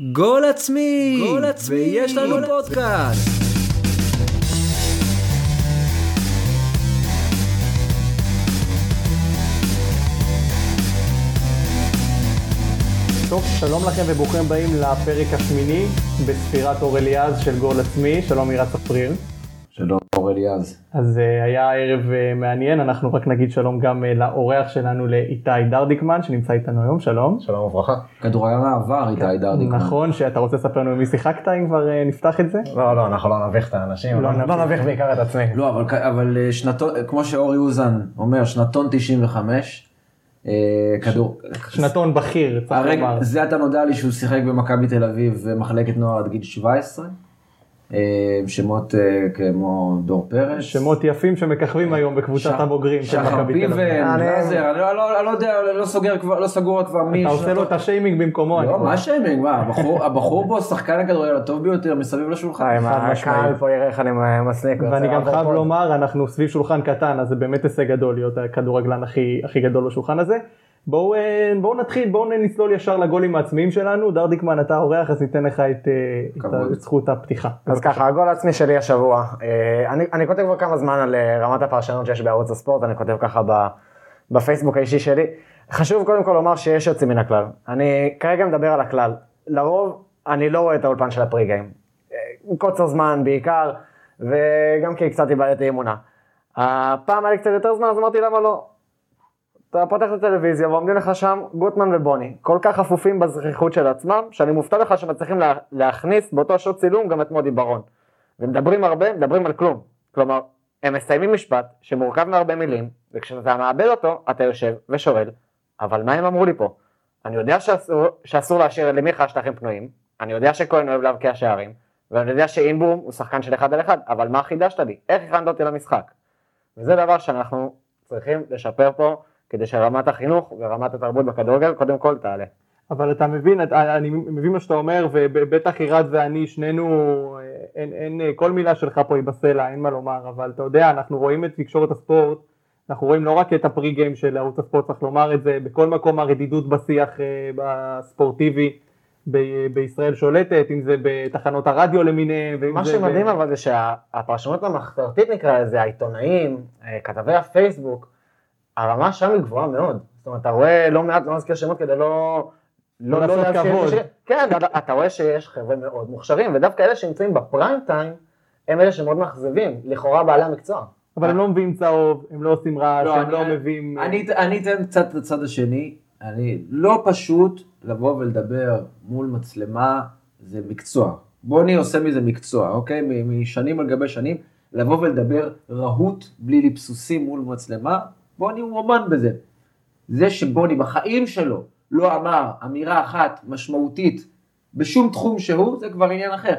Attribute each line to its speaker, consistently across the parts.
Speaker 1: גול עצמי! גול עצמי! ויש לנו פודקאסט!
Speaker 2: טוב, שלום לכם וברוכים הבאים לפרק השמיני בספירת אור אליעז של גול עצמי, שלום מירה צפריר.
Speaker 3: שלום אור אליעז.
Speaker 2: אז uh, היה ערב uh, מעניין, אנחנו רק נגיד שלום גם uh, לאורח שלנו לאיתי דרדיקמן שנמצא איתנו היום, שלום.
Speaker 4: שלום וברכה.
Speaker 3: כדורגל מעבר איתי דרדיקמן.
Speaker 2: נכון, שאתה רוצה לספר לנו מי שיחקת אם כבר נפתח את זה?
Speaker 4: לא, לא, אנחנו לא נביך את האנשים,
Speaker 2: לא
Speaker 4: לא,
Speaker 2: נביך.
Speaker 4: לא נביך בעיקר את עצמי.
Speaker 3: לא, אבל, אבל אה, שנתון, כמו שאורי אוזן אומר, שנתון 95, אה, כדור...
Speaker 2: שנתון בכיר, צריך לומר.
Speaker 3: זה עתה נודע לי שהוא שיחק במכבי תל אביב במחלקת נוער עד גיל 17. אה, שמות אה, כמו דור פרץ.
Speaker 2: שמות יפים שמככבים היום בקבוצת הבוגרים של
Speaker 3: שחר
Speaker 2: מכבי תל אביב.
Speaker 3: פיבן,
Speaker 4: אני-
Speaker 3: אני לא- לא לא יודע, לא סוגר כבר, לא סגור כבר מי...
Speaker 2: אתה עושה לו את השיימינג במקומו.
Speaker 3: לא. מה שיימינג, מה, הבחור- פה שחקן הכדורגל הטוב ביותר מסביב לשולחן.
Speaker 4: הקהל פה יראה איך אני מסליק.
Speaker 2: ואני גם חייב. לומר, אנחנו סביב שולחן קטן, אז זה באמת הישג גדול להיות הכדורגלן הכי, הכי גדול בשולחן הזה. בואו אה, בואו נתחיל, בואו נצלול ישר לגולים העצמיים שלנו. דרדיקמן, אתה אורח, אז ניתן לך את, אה, את זכות הפתיחה.
Speaker 4: אז ככה, הגול העצמי שלי השבוע. אה, אני, אני כותב כבר כמה זמן על רמת הפרשנות שיש בערוץ הספורט, אני כותב ככה ב, בפייסבוק האישי שלי. חשוב קודם כל לומר שיש יוצאים מן הכלל. אני כרגע מדבר על הכלל. לרוב, אני לא רואה את האולפן של הפרי גיים. קוצר זמן בעיקר, וגם כי קצת איבדתי אמונה. הפעם היה לי קצת יותר זמן, אז אמרתי למה לא. אתה פותח את הטלוויזיה ועומדים לך שם גוטמן ובוני, כל כך חפופים בזכיחות של עצמם, שאני מופתע לך שמצליחים לה, להכניס באותו שעות צילום גם את מודי ברון. ומדברים הרבה, מדברים על כלום. כלומר, הם מסיימים משפט שמורכב מהרבה מילים, וכשאתה מאבד אותו, אתה יושב ושואל, אבל מה הם אמרו לי פה? אני יודע שאסור, שאסור להשאיר למיכה שטחים פנויים, אני יודע שכהן אוהב להבקיע שערים, ואני יודע שאינבום הוא שחקן של אחד על אחד, אבל מה חידשת לי? איך הכנת אותי למשחק? וזה דבר שאנחנו צריכים לשפר פה, כדי שרמת החינוך ורמת התרבות בכדורגל קודם כל תעלה.
Speaker 2: אבל אתה מבין, אתה- אני מבין מה שאתה אומר, ובטח עירד ואני, שנינו, אה, אין, אין, אה, כל מילה שלך פה היא בסלע, אין מה לומר, אבל אתה יודע, אנחנו רואים את תקשורת הספורט, אנחנו רואים לא רק את הפרי גיים של ערוץ הספורט, צריך לומר את זה, בכל מקום הרדידות בשיח אה, הספורטיבי ב- בישראל שולטת, אם זה בתחנות הרדיו למיניהם, ואם
Speaker 4: מה
Speaker 2: זה...
Speaker 4: שמדהים
Speaker 2: ב-
Speaker 4: אבל זה שהפרשנות המחתרתית נקרא לזה, העיתונאים, כתבי הפייסבוק, הרמה שם היא גבוהה מאוד. זאת אומרת, אתה רואה לא מעט, לא נזכיר שמות כדי לא...
Speaker 2: לא לעשות
Speaker 4: להזכיר
Speaker 2: כבוד.
Speaker 4: השם. כן, אתה, אתה רואה שיש חבר'ה מאוד מוכשרים, ודווקא אלה שנמצאים בפריים טיים, הם אלה שמאוד מאכזבים, לכאורה בעלי המקצוע.
Speaker 2: אבל הם לא מביאים צהוב, הם לא עושים רעש,
Speaker 3: לא,
Speaker 2: הם
Speaker 3: אני-
Speaker 2: לא מביאים...
Speaker 3: אני, אני אתן קצת לצד השני, אני לא פשוט לבוא ולדבר מול מצלמה, זה מקצוע. בוני עושה מזה מקצוע, אוקיי? משנים על גבי שנים, לבוא ולדבר רהוט, בלי לבסוסים מול מצלמה, בוני הוא אומן בזה. זה שבוני בחיים שלו לא אמר אמירה אחת משמעותית בשום תחום שהוא, זה כבר עניין אחר.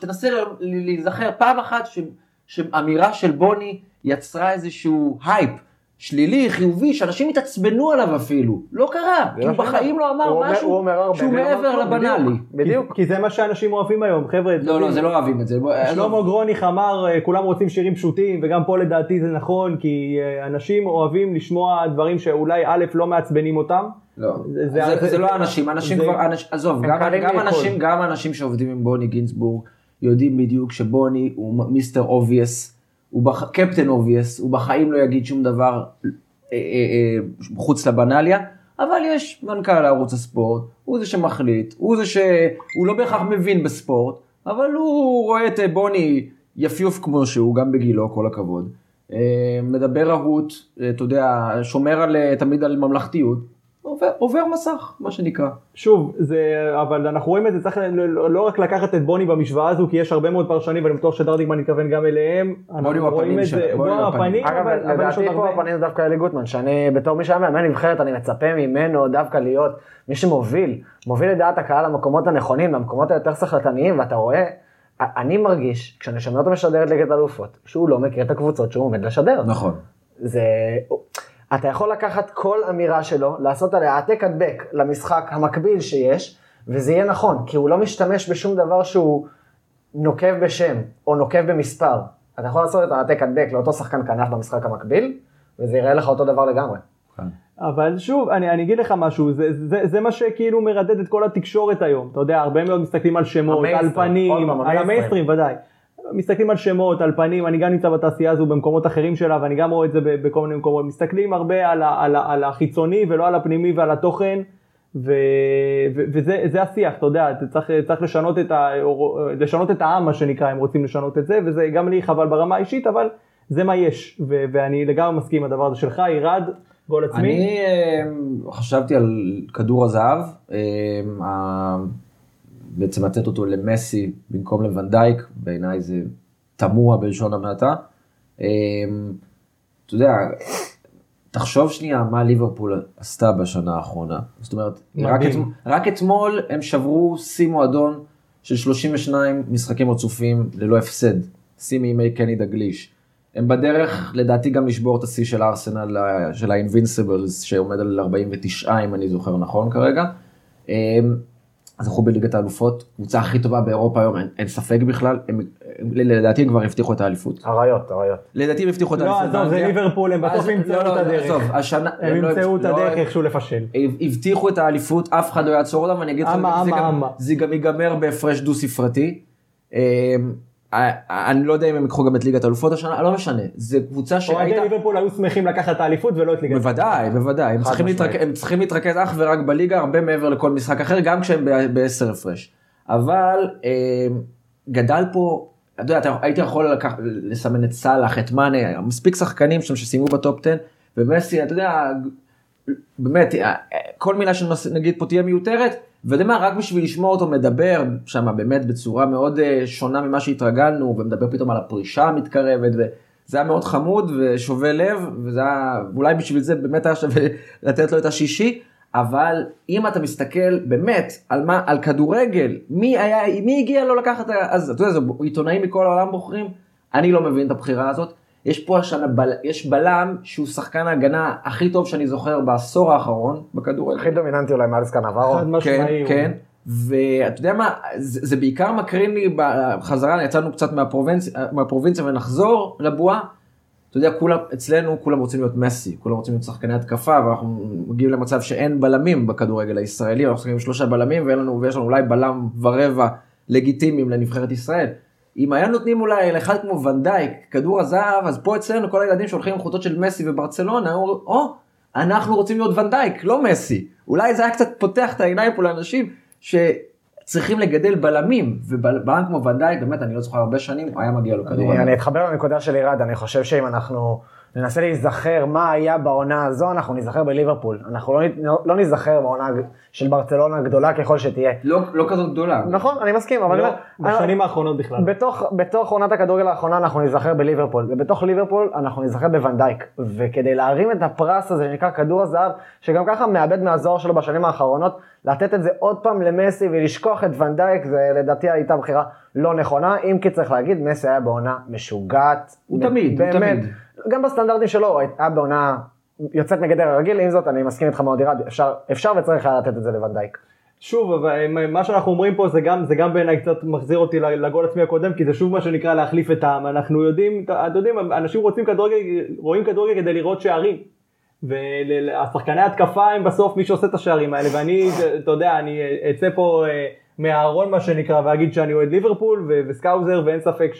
Speaker 3: תנסה להיזכר פעם אחת ש- שאמירה של בוני יצרה איזשהו הייפ שלילי, חיובי, שאנשים התעצבנו עליו אפילו. לא קרה, כי הוא בחיים לא אמר משהו שהוא
Speaker 4: אמר
Speaker 3: מעבר לבנאלי.
Speaker 4: בדיוק.
Speaker 2: כי זה מה שאנשים אוהבים היום, חבר'ה.
Speaker 3: לא, לא, זה לא אוהבים את זה.
Speaker 2: שלמה. גרוניך אמר אה, כולם רוצים שירים פשוטים וגם פה לדעתי זה נכון כי אה, אנשים אוהבים לשמוע דברים שאולי א' לא מעצבנים אותם.
Speaker 3: לא,
Speaker 2: זה-
Speaker 3: לא אנשים, אנשים כבר, עזוב, גם. אנשים, גם אנשים שעובדים עם בוני גינצבורג יודעים בדיוק שבוני הוא mister obvious, הוא בח... captain obvious, הוא בחיים לא יגיד שום דבר אה, אה, אה, חוץ לבנאליה, אבל יש מנכ"ל ערוץ הספורט, הוא זה שמחליט, הוא זה שהוא לא בהכרח מבין בספורט, אבל הוא רואה את בוני יפיוף כמו שהוא, גם בגילו, כל הכבוד. מדבר רהוט, אתה יודע, שומר על, תמיד על ממלכתיות, עובר, עובר מסך, מה שנקרא.
Speaker 2: שוב, זה, אבל אנחנו רואים את זה, צריך לא, לא רק לקחת את בוני במשוואה הזו, כי יש הרבה מאוד פרשנים, ואני בטוח שדרדיגמן מתכוון גם אליהם.
Speaker 3: בוני
Speaker 2: בוא
Speaker 3: הוא הפנים.
Speaker 2: הפנים,
Speaker 4: אגב,
Speaker 2: אבל,
Speaker 4: לדעתי פה
Speaker 2: הרבה.
Speaker 4: הפנים זה דווקא אלי גוטמן, שאני בתור מי שהיה מאמן נבחרת, אני מצפה ממנו דווקא להיות מי שמוביל, מוביל את דעת הקהל למקומות הנכונים, למקומות היותר סחלטניים, ואתה רואה, אני מרגיש, כשאני שומע אותו משדר את ליגת האלופות, שהוא לא מכיר את הקבוצות שהוא עומד לשדר.
Speaker 3: נכון.
Speaker 4: זה... אתה יכול לקחת כל אמירה שלו, לעשות עליה העתק הדבק למשחק המקביל שיש, וזה יהיה נכון, כי הוא לא משתמש בשום דבר שהוא נוקב בשם, או נוקב במספר. אתה יכול לעשות את העתק הדבק לאותו שחקן כנף במשחק המקביל, וזה יראה לך אותו דבר לגמרי.
Speaker 2: אבל שוב, אני, אני אגיד לך משהו, זה, זה, זה מה שכאילו מרדד את כל התקשורת היום, אתה יודע, הרבה מאוד מסתכלים על שמות, על פנים, על.
Speaker 4: המיינסטרים
Speaker 2: ודאי. מסתכלים על שמות, על פנים, אני גם נמצא בתעשייה הזו במקומות אחרים שלה, ואני גם רואה את זה בכל מיני מקומות, מסתכלים הרבה על, ה, על, ה, על החיצוני ולא על הפנימי ועל התוכן, ו, ו, וזה זה השיח, אתה יודע, צריך, צריך לשנות, את ה, לשנות את העם, מה שנקרא, הם רוצים לשנות את זה, וזה גם לי חבל ברמה האישית, אבל זה מה יש, ו, ואני לגמרי מסכים עם הדבר הזה שלך, ירד, גול עצמי.
Speaker 3: אני אה, חשבתי על כדור הזהב, אה, בעצם לתת אותו למסי במקום לוונדייק, בעיניי זה תמוה בלשון המעטה. אה, אתה יודע, תחשוב שנייה מה ליברפול עשתה בשנה האחרונה. זאת אומרת, רק. את, רק אתמול הם שברו שיא מועדון של 32 משחקים רצופים ללא הפסד, שיא מימי קני דגליש. הם בדרך לדעתי גם לשבור את השיא של הארסנל, ה- של האינבינסיבלס, שעומד על 49 אם אני זוכר נכון כרגע. זכו בליגת האלופות, קבוצה הכי טובה באירופה היום, אין, אין ספק בכלל, הם, הם, לדעתי הם כבר הבטיחו את האליפות.
Speaker 4: אריות, אריות.
Speaker 3: לדעתי הם הבטיחו את
Speaker 2: לא,
Speaker 3: האליפות.
Speaker 2: עזוב, זה. ליברפול, הם בסוף
Speaker 3: אז-
Speaker 2: ימצאו
Speaker 3: לא,
Speaker 2: את
Speaker 3: לא,
Speaker 2: הדרך.
Speaker 3: עזוב, השנה,
Speaker 2: הם
Speaker 3: לא-
Speaker 2: ימצאו את
Speaker 3: לא-
Speaker 2: הדרך איכשהו לפשל.
Speaker 3: הבטיחו את האליפות, אף אחד לא יעצור אותם, ואני אגיד לך, זה גם- ייגמר בהפרש דו ספרתי. אמ, אני לא יודע אם הם ייקחו גם את ליגת האלופות השנה, לא משנה, זה קבוצה שהיית...
Speaker 2: אוהדי ליברפול היו שמחים לקחת את האליפות ולא את ליגת
Speaker 3: בוודאי, בוודאי, הם צריכים. להתרכז, הם צריכים להתרכז אך ורק בליגה, הרבה מעבר לכל משחק אחר, גם כשהם בעשר הפרש. אבל אה, גדל פה, אתה יודע, אתה, הייתי יכול לקח, לסמן את סאלח, את מאנה, מספיק שחקנים שם שסיימו בטופ 10, ומסי, אתה יודע, באמת, אה, כל מילה שנגיד פה תהיה מיותרת, ואתה יודע מה, רק בשביל לשמוע אותו מדבר שם באמת בצורה מאוד אה, שונה ממה שהתרגלנו, ומדבר פתאום על הפרישה המתקרבת, וזה היה מאוד חמוד ושובה לב, וזה היה, אולי בשביל זה באמת היה שווה לתת לו את השישי, אבל אם אתה מסתכל באמת על מה, על כדורגל, מי היה, מי הגיע לו לקחת, אז אתה יודע, עיתונאים מכל העולם בוחרים, אני לא מבין את הבחירה הזאת. יש פה השנה, בל, יש בלם שהוא שחקן ההגנה הכי טוב שאני זוכר בעשור האחרון בכדורגל.
Speaker 4: הכי דומיננטי אולי מאז קנברו.
Speaker 2: חד משמעי.
Speaker 3: כן, כן. ואתה יודע מה, זה, זה בעיקר מקרין לי בחזרה, יצאנו קצת מהפרובינציה, מהפרובינציה ונחזור לבועה. אתה יודע, כולם, אצלנו כולם רוצים להיות מסי, כולם רוצים להיות שחקני התקפה, ואנחנו מגיעים למצב שאין בלמים בכדורגל הישראלי, אנחנו משחקים עם שלושה בלמים, ואין לנו, ויש לנו אולי בלם ורבע לגיטימיים לנבחרת ישראל. אם היה נותנים אולי לאחד כמו ונדייק, כדור הזהב, אז פה אצלנו כל הילדים שהולכים עם חולצות של מסי וברצלונה, אומרים, או, אנחנו רוצים להיות ונדייק, לא מסי. אולי זה היה קצת פותח את העיניים פה לאנשים שצריכים לגדל בלמים, ובלם כמו ונדייק, באמת, אני לא זוכר הרבה שנים, היה מגיע לו כדור
Speaker 4: אני. אני אתחבר לנקודה של ירד, אני חושב שאם אנחנו ננסה להיזכר מה היה בעונה הזו, אנחנו ניזכר בליברפול. אנחנו לא, נ- לא ניזכר בעונה של ברצלונה גדולה ככל שתהיה.
Speaker 3: לא, לא כזאת גדולה.
Speaker 4: נכון, אני מסכים, אבל אני
Speaker 2: לא,
Speaker 4: אומר,
Speaker 2: בשנים האחרונות בכלל.
Speaker 4: בתוך, בתוך עונת הכדורגל האחרונה אנחנו ניזכר בליברפול, ובתוך ליברפול אנחנו ניזכר בוונדייק. וכדי להרים את הפרס הזה שנקרא כדור הזהב, שגם ככה מאבד מהזוהר שלו בשנים האחרונות, לתת את זה עוד פעם למסי ולשכוח את וונדייק, זה לדעתי הייתה בחירה לא נכונה, אם כי צריך להגיד, מסי היה בעונה משוגעת.
Speaker 3: הוא תמיד, הוא תמיד.
Speaker 4: גם בסטנדרטים שלו, היה בעונה יוצאת מגדר הרגיל, עם זאת אני מסכים איתך מאוד ירד, אפשר, אפשר וצריך היה לתת את זה לוונדייק.
Speaker 2: שוב, אבל מה שאנחנו אומרים פה זה גם, גם בעיניי קצת מחזיר אותי לגול עצמי הקודם, כי זה שוב מה שנקרא להחליף את העם. אנחנו יודעים, אתם יודעים, אנשים רוצים כדורגל, רואים כדורגל כדי לראות שערים. והשחקני התקפה הם בסוף מי שעושה את השערים האלה, ואני, אתה יודע, אני אצא פה אה, מהארון מה שנקרא, ואגיד שאני אוהד ליברפול וסקאוזר, ואין ספק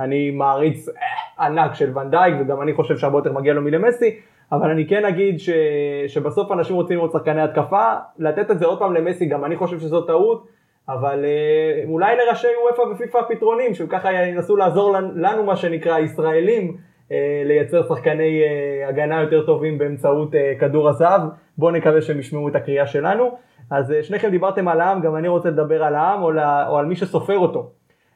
Speaker 2: שאני מעריץ אה, ענק של ונדייק, וגם אני חושב שהרבה יותר מגיע לו מלמסי, אבל אני כן אגיד ש, שבסוף אנשים רוצים לראות שחקני התקפה, לתת את זה עוד פעם למסי, גם אני חושב שזו טעות, אבל אה, אולי לראשי וופא ופיפ"א פתרונים, שככה ינסו לעזור לנו, מה שנקרא, ישראלים, אה, לייצר שחקני אה, הגנה יותר טובים באמצעות אה, כדור הזהב. בואו נקווה שהם ישמעו את הקריאה שלנו. אז שניכם דיברתם על העם, גם אני רוצה לדבר על העם או, לה, או על מי שסופר אותו.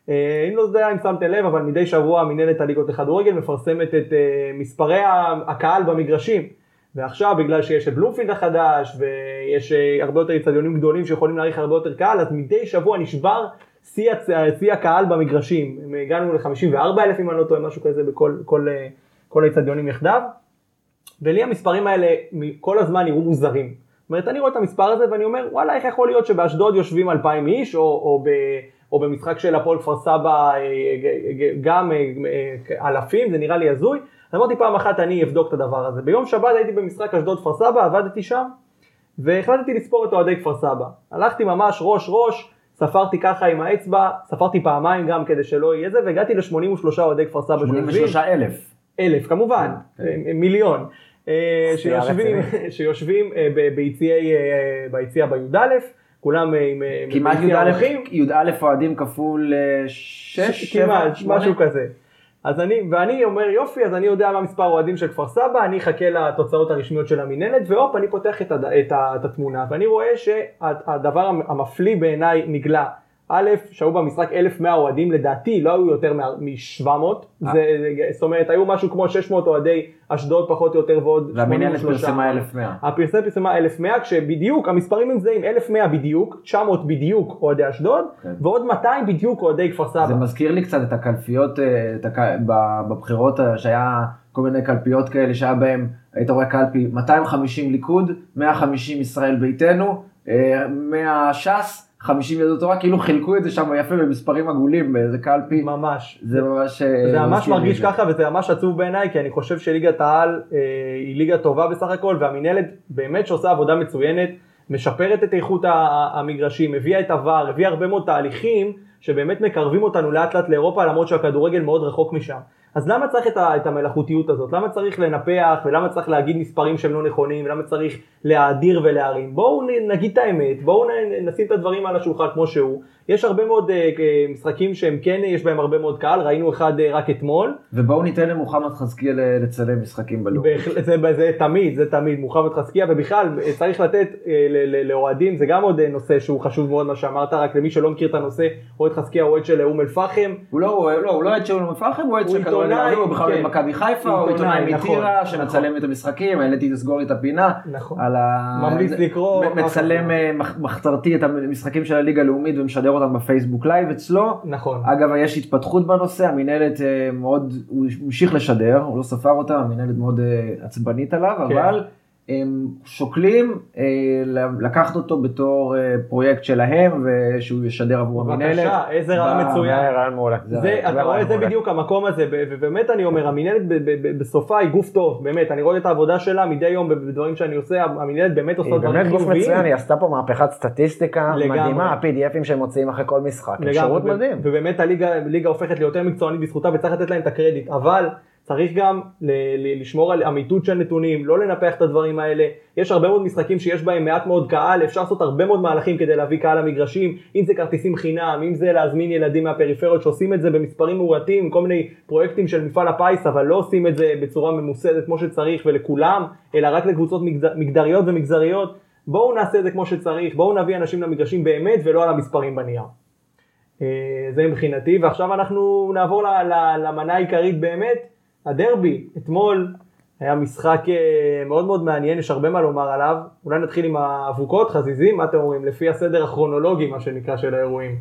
Speaker 2: אה, אם לא יודע אם שמתם לב, אבל מדי שבוע מנהלת הליגות לכדורגל מפרסמת את אה, מספרי הקהל במגרשים. ועכשיו בגלל שיש את בלומפילד החדש ויש אה, הרבה יותר אצטדיונים גדולים שיכולים להעריך הרבה יותר קהל, אז מדי שבוע נשבר שיא, הצ- הקהל במגרשים. הגענו ל-54 אלף אם אני לא טועה, משהו כזה בכל כל, כל האצטדיונים יחדיו. ולי המספרים האלה כל הזמן נראו מוזרים. זאת אומרת, אני רואה את המספר הזה ואני אומר, וואלה, איך יכול להיות שבאשדוד יושבים 2,000 איש, או, או, ב, או במשחק של הפועל כפר סבא אה, גם אה, אה, אלפים, זה נראה לי הזוי. אז אמרתי פעם אחת אני אבדוק את הדבר הזה. ביום שבת הייתי במשחק אשדוד כפר סבא, עבדתי שם, והחלטתי לספור את אוהדי כפר סבא. הלכתי ממש ראש ראש, ספרתי ככה עם האצבע, ספרתי פעמיים גם כדי שלא יהיה זה, והגעתי ל-83 אוהדי כפר סבא
Speaker 3: 83 אלף.
Speaker 2: אלף כמובן. אה, מיליון, שיושבים, ביציע בי"א, כולם אה, עם אה,
Speaker 3: כמעט
Speaker 2: ביציע
Speaker 3: י"א
Speaker 2: האורחים.
Speaker 3: י"א אוהדים כפול אה, שש, שבע,
Speaker 2: כמעט,
Speaker 3: שמונה.
Speaker 2: משהו כזה. אז אני, ואני אומר יופי, אז אני יודע מה מספר אוהדים של כפר סבא, אני אחכה לתוצאות הרשמיות של המינהלת, והופ, אני פותח את, הד... את. את התמונה, ואני רואה שהדבר המפליא בעיניי נגלה. א', שהיו במשחק 1,100 אוהדים, לדעתי לא היו יותר מ-700,
Speaker 3: אה.
Speaker 2: זאת אומרת היו משהו כמו 600 אוהדי אשדוד פחות או יותר ועוד
Speaker 3: והמינהלת
Speaker 2: 83.
Speaker 3: פרסמה 1,100.
Speaker 2: הפרסם פרסמה 1,100, כשבדיוק, המספרים הם זהים, 1,100 בדיוק, 900 בדיוק אוהדי אשדוד,
Speaker 3: כן.
Speaker 2: ועוד 200 בדיוק אוהדי כפר סבא.
Speaker 3: זה מזכיר לי קצת את הקלפיות, אה, את הק... בבחירות אה, שהיה כל מיני קלפיות כאלה שהיה בהם, היית רואה קלפי 250 ליכוד, 150 ישראל ביתנו, אה, 100 ש"ס, 50 יהדות התורה, כאילו חילקו את זה שם יפה במספרים עגולים באיזה קלפי,
Speaker 2: ממש.
Speaker 3: זה ממש... אה,
Speaker 2: זה ממש מרגיש
Speaker 3: זה.
Speaker 2: ככה וזה ממש עצוב בעיניי כי אני חושב שליגת העל אה, היא ליגה טובה בסך הכל והמינהלת באמת שעושה עבודה מצוינת, משפרת את איכות המגרשים, הביאה את עבר, הביאה הרבה מאוד תהליכים שבאמת מקרבים אותנו לאט לאט לאירופה למרות שהכדורגל מאוד רחוק משם. אז למה צריך את, ה, את המלאכותיות הזאת? למה צריך לנפח ולמה צריך להגיד מספרים שהם לא נכונים ולמה צריך להאדיר ולהרים? בואו נגיד את האמת, בואו נשים את הדברים על השולחן כמו שהוא. יש הרבה מאוד אה, משחקים שהם כן, יש בהם הרבה מאוד קהל, ראינו אחד אה, רק אתמול.
Speaker 3: ובואו ניתן למוחמד חזקיה לצלם משחקים בלאומי.
Speaker 2: בהחלט, זה, זה תמיד, זה תמיד, מוחמד חזקיה, ובכלל אה, צריך לתת לאוהדים, זה גם עוד נושא שהוא חשוב מאוד מה שאמרת, רק למי שלא מכיר את הנושא, אוהד חזקיה הוא אוהד של אום אל פחם,
Speaker 3: הוא לא, לא, הוא לא אוהד של אום אל-פחם, הוא אוהד של כדורגל הוא בכלל
Speaker 2: כן.
Speaker 3: אוהד מכבי חיפה, הוא
Speaker 2: עיתונאי, נכון,
Speaker 3: מטירה,
Speaker 2: נכון.
Speaker 3: שמצלם את המשחקים, העליתי לסגור את הפינה.
Speaker 2: נכון. ממליץ לקרוא,
Speaker 3: מצלם מח- מחתרתי את המשחקים של הליגה הלאומית ומשדר אותם בפייסבוק live אצלו.
Speaker 2: נכון,
Speaker 3: אגב, יש התפתחות בנושא, המינהלת אה, מאוד, הוא המשיך לשדר, הוא לא ספר אותה, המינהלת מאוד אה, עצבנית עליו,
Speaker 2: כן.
Speaker 3: אבל הם שוקלים אה, לקחת אותו בתור אה, פרויקט שלהם, ושהוא ישדר עבור המינהלת.
Speaker 2: בבקשה, איזה רעיון מצוין.
Speaker 4: זה רעיון מעולה.
Speaker 2: זה, אתה רואה את זה. בדיוק המקום הזה, ובאמת אני אומר, המינהלת בסופה היא גוף טוב, באמת, אני רואה את העבודה שלה מדי יום בדברים שאני עושה, המינהלת באמת עושה
Speaker 4: היא
Speaker 2: דברים
Speaker 4: באמת גוף
Speaker 2: חיוביים.
Speaker 4: מצוין, היא עשתה פה מהפכת סטטיסטיקה. מדהימה, ה-PDFים שהם מוציאים אחרי כל משחק, שירות מדהים.
Speaker 2: ובאמת הליגה הופכת ליותר מקצוענית בזכותה וצריך לתת להם את הקרדיט, אבל צריך גם ל- ל- לשמור על אמיתות של נתונים, לא לנפח את הדברים האלה. יש הרבה מאוד משחקים שיש בהם מעט מאוד קהל, אפשר לעשות הרבה מאוד מהלכים כדי להביא קהל למגרשים, אם זה כרטיסים חינם, אם זה להזמין ילדים מהפריפריות שעושים את זה במספרים מועטים, כל מיני פרויקטים של מפעל הפיס, אבל לא עושים את זה בצורה ממוסדת כמו שצריך ולכולם, אלא רק לקבוצות מגז- מגדריות ומגזריות. בואו נעשה את זה כמו שצריך, בואו נביא אנשים למגרשים באמת ולא על המספרים בנייר. אה, זה מבחינתי, ועכשיו אנחנו נעבור למנה העיקרית באמת, הדרבי. אתמול היה משחק אה, מאוד מאוד מעניין, יש הרבה מה לומר עליו. אולי נתחיל עם האבוקות, חזיזים, מה אתם אומרים? לפי הסדר הכרונולוגי, מה שנקרא, של האירועים.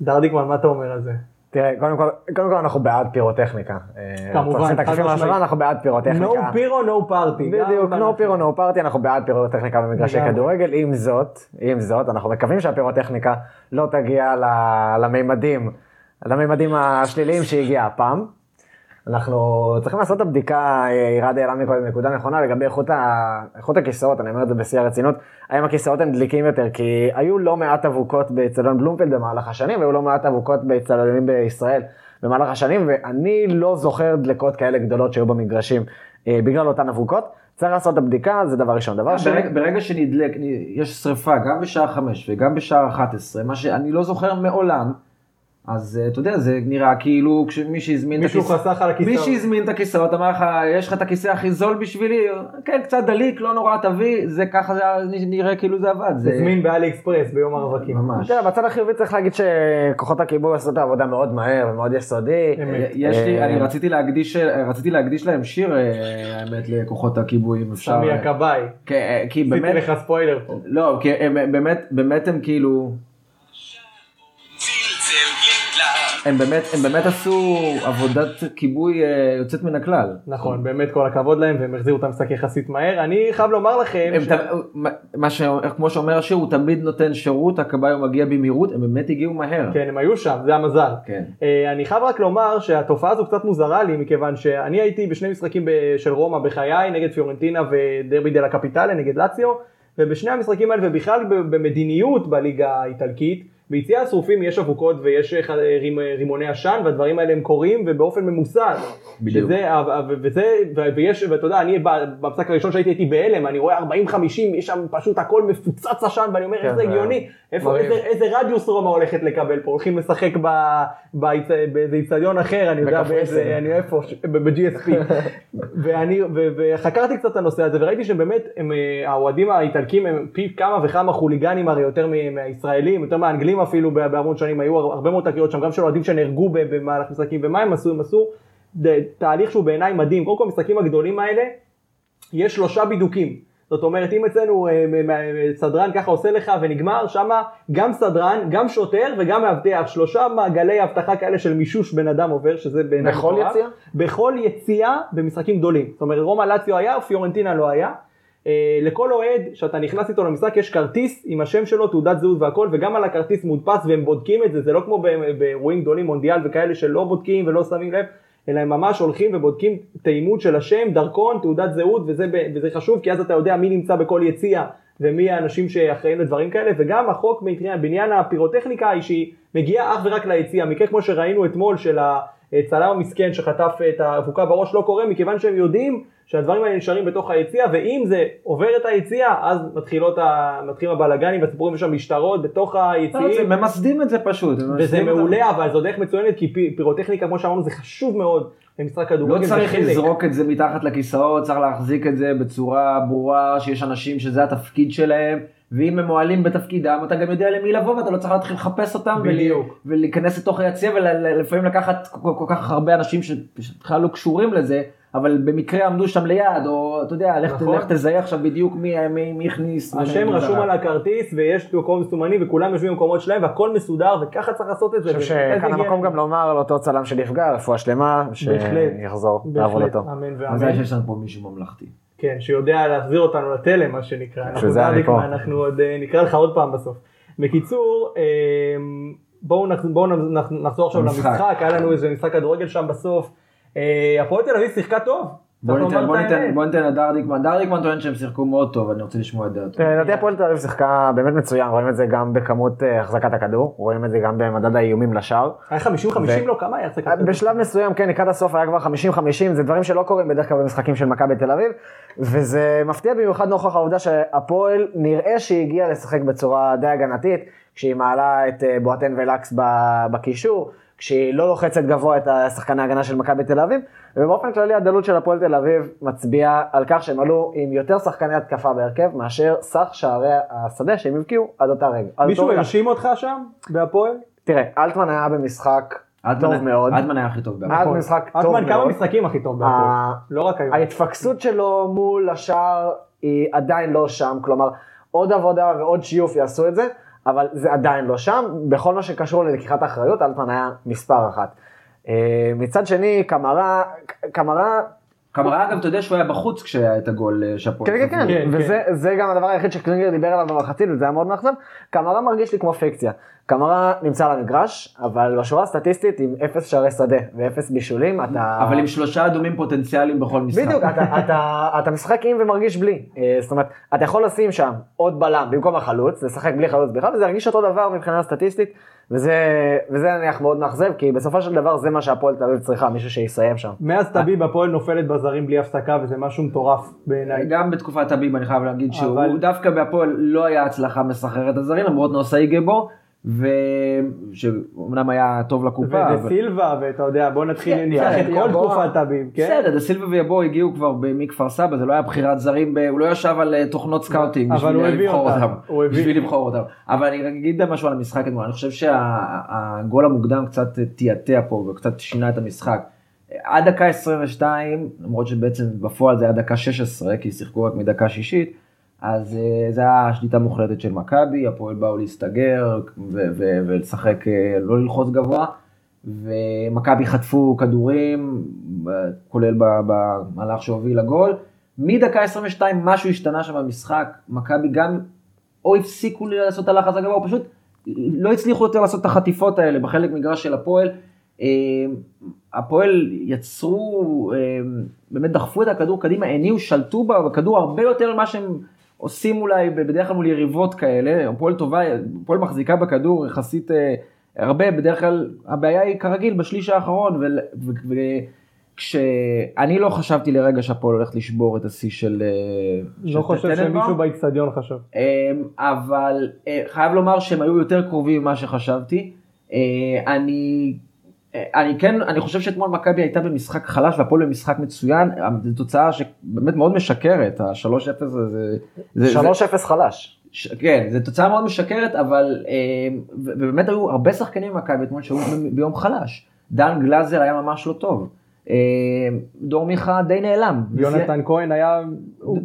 Speaker 2: דרדיקמן, מה אתה אומר על זה?
Speaker 4: תראה, קודם כל, קודם כל אנחנו בעד פירוטכניקה. אה,
Speaker 2: כמובן, חד משמעית.
Speaker 4: אנחנו בעד פירוטכניקה.
Speaker 2: No פירו, no party.
Speaker 4: בדיוק, no פירו, no party, אנחנו בעד פירוטכניקה במגרשי. כדורגל. עם זאת, עם זאת, אנחנו מקווים שהפירוטכניקה לא תגיע למימדים, למימדים השליליים שהגיעה הפעם. אנחנו צריכים לעשות את הבדיקה, ירד העלה מקודם נקודה נכונה לגבי איכות, ה... איכות הכיסאות, אני אומר את זה בשיא הרצינות, האם הכיסאות הם דליקים יותר, כי היו לא מעט אבוקות באצטדיון בלומפילד במהלך השנים, והיו לא מעט אבוקות באצטדיונים בישראל במהלך השנים, ואני לא זוכר דלקות כאלה גדולות שהיו במגרשים אה, בגלל אותן אבוקות. צריך לעשות את הבדיקה, זה דבר ראשון. דבר שני,
Speaker 3: ברגע, ברגע שנדלק, יש שריפה גם בשעה 5 וגם בשעה 11, מה שאני לא זוכר מעולם, אז אה, אתה יודע, זה נראה כאילו כשמי שהזמין את
Speaker 2: מישהו
Speaker 3: הכיסאות,
Speaker 2: חסך על הכיסאות.
Speaker 3: מי שהזמין את הכיסאות אמר לך, יש לך את הכיסא הכי זול בשבילי, כן, קצת דליק, לא נורא, תביא, זה ככה זה נראה כאילו זה עבד. זה
Speaker 2: הזמין באלי אקספרס ביום הרווקים.
Speaker 3: ממש.
Speaker 4: תראה, בצד החיובי צריך להגיד שכוחות הכיבוי עשו את העבודה מאוד מהר ומאוד יסודי.
Speaker 2: אמת.
Speaker 3: יש לי,
Speaker 4: אה,
Speaker 3: אני רציתי להקדיש, רציתי להקדיש להם שיר, אה, האמת, לכוחות הכיבוי, אם אפשר.
Speaker 2: סמי הכבאי.
Speaker 3: כי- אה, כי
Speaker 2: עשיתי
Speaker 3: באמת,
Speaker 2: לך ספוילר פה.
Speaker 3: לא, כי באמת, באמת הם כאילו, הם באמת, הם באמת עשו עבודת כיבוי אה, יוצאת מן הכלל.
Speaker 2: נכון, באמת כל הכבוד להם, והם החזירו את המשחק יחסית מהר. אני חייב לומר לכם, ש-
Speaker 3: ת- מה ש... כמו שאומר השיר, הוא תמיד נותן שירות, הכבאי הוא מגיע במהירות, הם באמת הגיעו מהר.
Speaker 2: כן, הם היו שם, זה המזל.
Speaker 3: כן.
Speaker 2: אה, אני חייב רק לומר שהתופעה הזו קצת מוזרה לי, מכיוון שאני הייתי בשני משחקים של רומא בחיי, נגד פיורנטינה ודרבי דה לה קפיטלה, נגד לאציו, ובשני המשחקים האלה, ובכלל במדיניות בליגה האיטלקית, ביציע השרופים יש אבוקות ויש אה, רימ- רימוני עשן, והדברים האלה הם קורים ובאופן ממוסד.
Speaker 3: בדיוק.
Speaker 2: שזה, וזה, ו- ויש, ואתה יודע, אני ב- במשחק הראשון שהייתי הייתי בהלם, אני רואה 40-50, יש שם פשוט הכל מפוצץ עשן, ואני אומר,
Speaker 4: כן,
Speaker 2: איך זה הגיוני, איפה. איזה, איזה רדיוס רומא הולכת לקבל פה, הולכים לשחק באיזה איצטדיון אחר, אני יודע. באיזה, אני איפה, ב-GSP, ואני, וחקרתי קצת את הנושא הזה, וראיתי שבאמת, אה, האוהדים האיטלקים הם פי כמה וכמה חוליגנים הרי יותר מהישראלים, יותר מהאנגלים אפילו בהמון שנים, היו הר- הרבה מאוד תקריות שם, גם של אוהדים שנהרגו במהלך משחקים, ומה הם עשו? הם עשו תהליך שהוא בעיניי מדהים, קודם כל המשחקים הגדולים האלה, יש שלושה בידוקים. זאת אומרת, אם אצלנו אה, סדרן ככה עושה לך ונגמר, שמה גם סדרן, גם שוטר וגם מאבטח, שלושה מעגלי אבטחה כאלה של מישוש בן אדם עובר, שזה בעיניי
Speaker 4: בכל. יציאה?
Speaker 2: בכל יציאה במשחקים גדולים. זאת אומרת, רומא לאציו היה, פיורנטינה לא היה. אה, לכל אוהד שאתה נכנס איתו למשחק יש כרטיס עם השם שלו, תעודת זהות והכל, וגם על הכרטיס מודפס והם בודקים את זה, זה לא כמו באירועים גדולים, מונדיאל וכאלה שלא בודקים ולא שמים לב, אלא הם ממש הולכים ובודקים את האימות של השם, דרכון, תעודת זהות, וזה, וזה חשוב כי אז אתה יודע מי נמצא בכל יציאה ומי האנשים שאחראים לדברים כאלה, וגם החוק בעניין- הפירוטכניקה היא שהיא מגיעה אך ורק ליציאה, מקרה כמו שראינו אתמול של הצלם המסכן שחטף את האבוקה בראש לא קורה, מכיוון שהם יודעים שהדברים האלה נשארים בתוך היציאה, ואם זה עובר את היציאה, אז מתחילות ה... מתחילים הבלאגנים והסיפורים, יש שם משטרות בתוך היציאים.
Speaker 3: הם ממסדים את זה פשוט.
Speaker 2: וזה. מעולה, אבל זו דרך מצוינת, כי פי- פירוטכניקה, כמו שאמרנו, זה חשוב מאוד במשחק כדורגל.
Speaker 3: לא צריך
Speaker 2: חלק.
Speaker 3: לזרוק את זה מתחת לכיסאות, צריך להחזיק את זה בצורה ברורה, שיש אנשים שזה התפקיד שלהם, ואם הם מועלים בתפקידם, אתה גם יודע למי לבוא ואתה לא צריך להתחיל לחפש אותם,
Speaker 2: בדיוק.
Speaker 3: ולהיכנס לתוך היציע ולפעמים לקחת כל כך הרבה אנשים שבכלל לא קשורים לזה, אבל במקרה עמדו שם ליד, או אתה יודע, לך,
Speaker 2: נכון.
Speaker 3: לך תזהה עכשיו בדיוק מי, מי, מי הכניס.
Speaker 2: השם רשום. על הכרטיס ויש מקום מסומנים וכולם יושבים במקומות שלהם והכל מסודר וככה צריך לעשות את זה.
Speaker 4: אני חושב שכאן. המקום גם לומר לאותו צלם שנפגע, רפואה שלמה. שיחזור לעבודתו.
Speaker 2: אמן
Speaker 3: מזל
Speaker 2: ואמן.
Speaker 3: שיש לנו פה מישהו ממלכתי.
Speaker 2: כן, שיודע להחזיר אותנו לתלם, מה שנקרא. אנחנו
Speaker 4: זה אני פה.
Speaker 2: אנחנו עוד אה, נקרא לך עוד פעם בסוף. בקיצור, אה, בואו נח- בואו נח- נח- נחזור עכשיו.
Speaker 3: למשחק,
Speaker 2: היה לנו איזה משחק כדורגל שם בסוף. אה, הפועל תל אביב שיחקה טוב.
Speaker 3: בוא ניתן,
Speaker 2: לומר
Speaker 3: בוא
Speaker 2: את
Speaker 3: ניתן,
Speaker 2: האמת.
Speaker 3: בוא ניתן לדרדיקמן, דרדיקמן טוען שהם שיחקו מאוד טוב, אני רוצה לשמוע את דעתו.
Speaker 4: אה, לדעתי הפועל תל אביב שיחקה באמת מצוין, רואים את זה גם בכמות אה, החזקת הכדור, רואים את זה גם במדד האיומים לשער.
Speaker 2: היה 50-50
Speaker 4: ו-
Speaker 2: לא? כמה היה החזקת
Speaker 4: אה,
Speaker 2: כדור?
Speaker 4: בשלב מסוים, כן, לקראת הסוף היה כבר 50-50, זה דברים שלא קורים בדרך כלל במשחקים של מכבי תל אביב, וזה מפתיע במיוחד נוכח העובדה שהפועל נראה שהיא הגיעה לשחק בצורה די הגנתית, כשהיא מעלה את אה, בואטן ולקס בקישור, כשהיא לא לוחצת גבוה את השחקני ההגנה של מכבי תל אביב, ובאופן כללי הדלות של הפועל תל אביב מצביעה על כך שהם עלו עם יותר שחקני התקפה בהרכב מאשר סך שערי השדה שהם הבקיעו עד אותה רגע.
Speaker 2: מישהו. הרשים אותך שם בהפועל?
Speaker 4: תראה, אלטמן היה במשחק טוב
Speaker 3: אלטמן-
Speaker 4: מאוד.
Speaker 3: אלטמן היה הכי טוב. בהפועל.
Speaker 4: היה במשחק טוב
Speaker 2: אלטמן כמה
Speaker 4: מאוד.
Speaker 2: משחקים הכי טוב בהפועל? לא רק היום.
Speaker 4: ההתפקסות שלו מול השאר היא עדיין לא שם, כלומר עוד עבודה ועוד שיוף יעשו את זה, אבל זה עדיין לא שם. בכל מה שקשור ללקיחת אחריות, אלטמן היה מספר אחת. אה, מצד שני, קמרה, קמרה,
Speaker 3: קמרה אגב, אתה יודע שהוא היה בחוץ כשהיה את הגול אה, שהפועל
Speaker 4: כן, כן. כן,
Speaker 2: כן,
Speaker 4: וזה זה גם הדבר היחיד שקלינגר דיבר עליו במחצית, וזה היה מאוד מאכזב. קמרה מרגיש לי כמו פיקציה. קמרה נמצא על המגרש, אבל בשורה הסטטיסטית עם אפס שערי שדה ואפס בישולים, אתה...
Speaker 3: אבל עם שלושה אדומים פוטנציאליים בכל משחק.
Speaker 4: בדיוק, אתה, אתה, אתה משחק עם ומרגיש בלי. אה, זאת אומרת, אתה יכול לשים שם עוד בלם במקום החלוץ, לשחק בלי חלוץ בכלל, וזה ירגיש אותו דבר מבחינה סטטיסטית, וזה, וזה נניח מאוד מאכזב, כי בסופו של דבר זה מה שהפועל תל אביב צריכה, מישהו שיסיים שם.
Speaker 2: מאז טביב הפועל נופלת בזרים בלי הפסקה וזה משהו מטורף בעיניי.
Speaker 3: גם בתקופת טביב אני חייב להגיד שהוא
Speaker 2: אבל-
Speaker 3: דווקא בהפועל לא היה הצלחה מסחררת הזרים למרות נוסה איגבור ושאומנם היה טוב לקופה. אבל-
Speaker 2: וסילבה ואתה יודע בוא נתחיל
Speaker 3: כן,
Speaker 2: ניקח את כל. תקופת טביב. כן?
Speaker 3: בסדר, דה סילבה ויבואה הגיעו כבר מכפר סבא, זה לא היה בחירת זרים, ב- הוא לא ישב על אה, תוכנות scouting
Speaker 2: אבל
Speaker 3: בשביל
Speaker 2: הוא הביא
Speaker 3: לבחור
Speaker 2: אותם.
Speaker 3: אותם.
Speaker 2: הוא
Speaker 3: בשביל לבחור אותם. אבל אני אגיד משהו על המשחק אתמול, אני חושב שהגול המוקדם קצת תעתע פה וקצת שינה את המשחק. עד דקה 22, למרות שבעצם בפועל זה היה דקה 16, כי שיחקו רק מדקה שישית, אז אה, זה היה שליטה מוחלטת של מכבי, הפועל באו להסתגר ולשחק, אה, לא ללחוץ גבוה. ומכבי חטפו כדורים, כולל במהלך שהוביל לגול. מדקה 22 משהו השתנה שם במשחק, מכבי גם או הפסיקו לעשות את הלחץ הגבוה, או פשוט לא הצליחו יותר לעשות את החטיפות האלה בחלק מגרש של הפועל. אה, הפועל יצרו, אה, באמת דחפו את הכדור קדימה, הניעו, שלטו בכדור הרבה יותר ממה שהם עושים אולי בדרך כלל מול יריבות כאלה. הפועל טובה, הפועל מחזיקה בכדור יחסית אה, הרבה, בדרך כלל הבעיה היא כרגיל בשליש האחרון. כשאני לא חשבתי לרגע שהפועל הולך לשבור את השיא של...
Speaker 2: לא חושב שמישהו באיצטדיון חשב.
Speaker 3: אבל חייב לומר שהם היו יותר קרובים ממה שחשבתי. אני אני כן, אני חושב שאתמול מכבי הייתה במשחק חלש והפועל במשחק מצוין, זו תוצאה שבאמת מאוד משקרת, ה-3-0
Speaker 4: זה... 3-0 חלש.
Speaker 3: ש, כן, זו תוצאה מאוד משקרת, אבל אה, ובאמת היו הרבה שחקנים במכבי אתמול שהיו ביום חלש. דן גלאזר היה ממש לא טוב. אה, דור מיכה די נעלם.
Speaker 2: יונתן כהן היה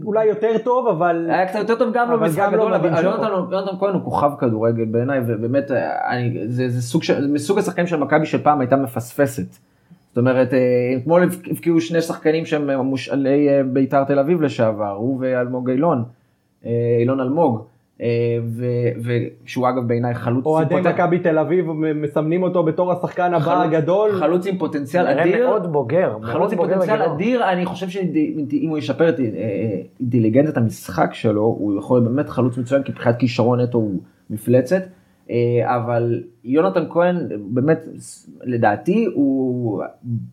Speaker 2: אולי יותר טוב אבל
Speaker 3: היה קצת יותר טוב גם לא במשחק גדול אבל יונתן כהן הוא כוכב כדורגל בעיניי ובאמת זה מסוג השחקנים של מכבי של פעם הייתה מפספסת. זאת אומרת אתמול הבקיעו שני שחקנים שהם מושאלי בית"ר תל אביב לשעבר הוא ואלמוג אילון אילון אלמוג. אה, ושהוא אגב בעיניי חלוץ
Speaker 2: אוהדי מכבי תל אביב מסמנים אותו בתור השחקן הבא הגדול.
Speaker 3: חלוץ עם פוטנציאל אדיר.
Speaker 4: מאוד בוגר.
Speaker 3: חלוץ עם פוטנציאל אדיר, אני חושב שאם הוא ישפר את אה, אה, אינטליגנציית המשחק שלו, הוא יכול להיות באמת חלוץ מצוין, כי מבחינת כישרון נטו הוא מפלצת. אה, אבל יונתן כהן באמת לדעתי הוא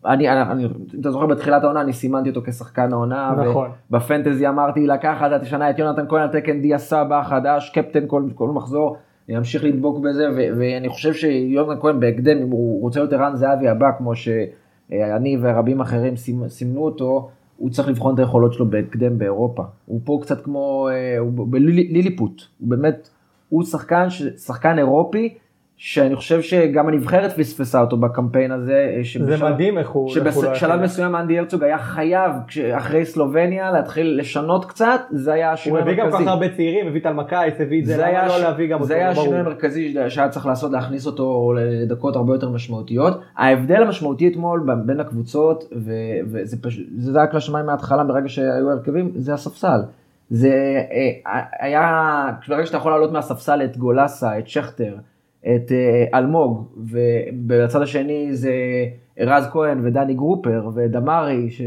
Speaker 3: אני, אני אם אתה זוכר בתחילת העונה אני סימנתי אותו כשחקן העונה
Speaker 2: נכון.
Speaker 3: בפנטזי אמרתי לקחת את השנה את יונתן כהן על תקן דיה סבא החדש קפטן כל, כל מחזור אני אמשיך לדבוק בזה ו, ואני חושב שיונתן כהן בהקדם אם הוא רוצה להיות ערן זהבי הבא כמו שאני ורבים אחרים סימנו אותו הוא צריך לבחון את היכולות שלו בהקדם באירופה הוא פה קצת כמו אה, הוא בליליפוט הוא באמת. הוא שחקן, שחקן אירופי, שאני חושב שגם הנבחרת פספסה אותו בקמפיין הזה.
Speaker 2: אה, שבשל... זה מדהים איך הוא...
Speaker 3: שבשלב מסוים אנדי הרצוג היה חייב, אחרי סלובניה, להתחיל לשנות קצת, זה היה השינוי המרכזי.
Speaker 2: הוא הביא גם כל כך הרבה צעירים, הביא את אלמקייס, הביא את זה, למה לא להביא גם אותו?
Speaker 3: זה היה השינוי המרכזי שהיה צריך לעשות, להכניס אותו לדקות הרבה יותר משמעותיות. ההבדל המשמעותי אתמול בין הקבוצות, וזה פשוט, זה היה לשמיים מההתחלה, ברגע שהיו הרכבים, זה הספסל. זה אה, היה, ברגע שאתה יכול לעלות מהספסל את גולסה, את שכטר, את אה, אלמוג, ובצד השני זה רז כהן ודני גרופר ודמרי, ש...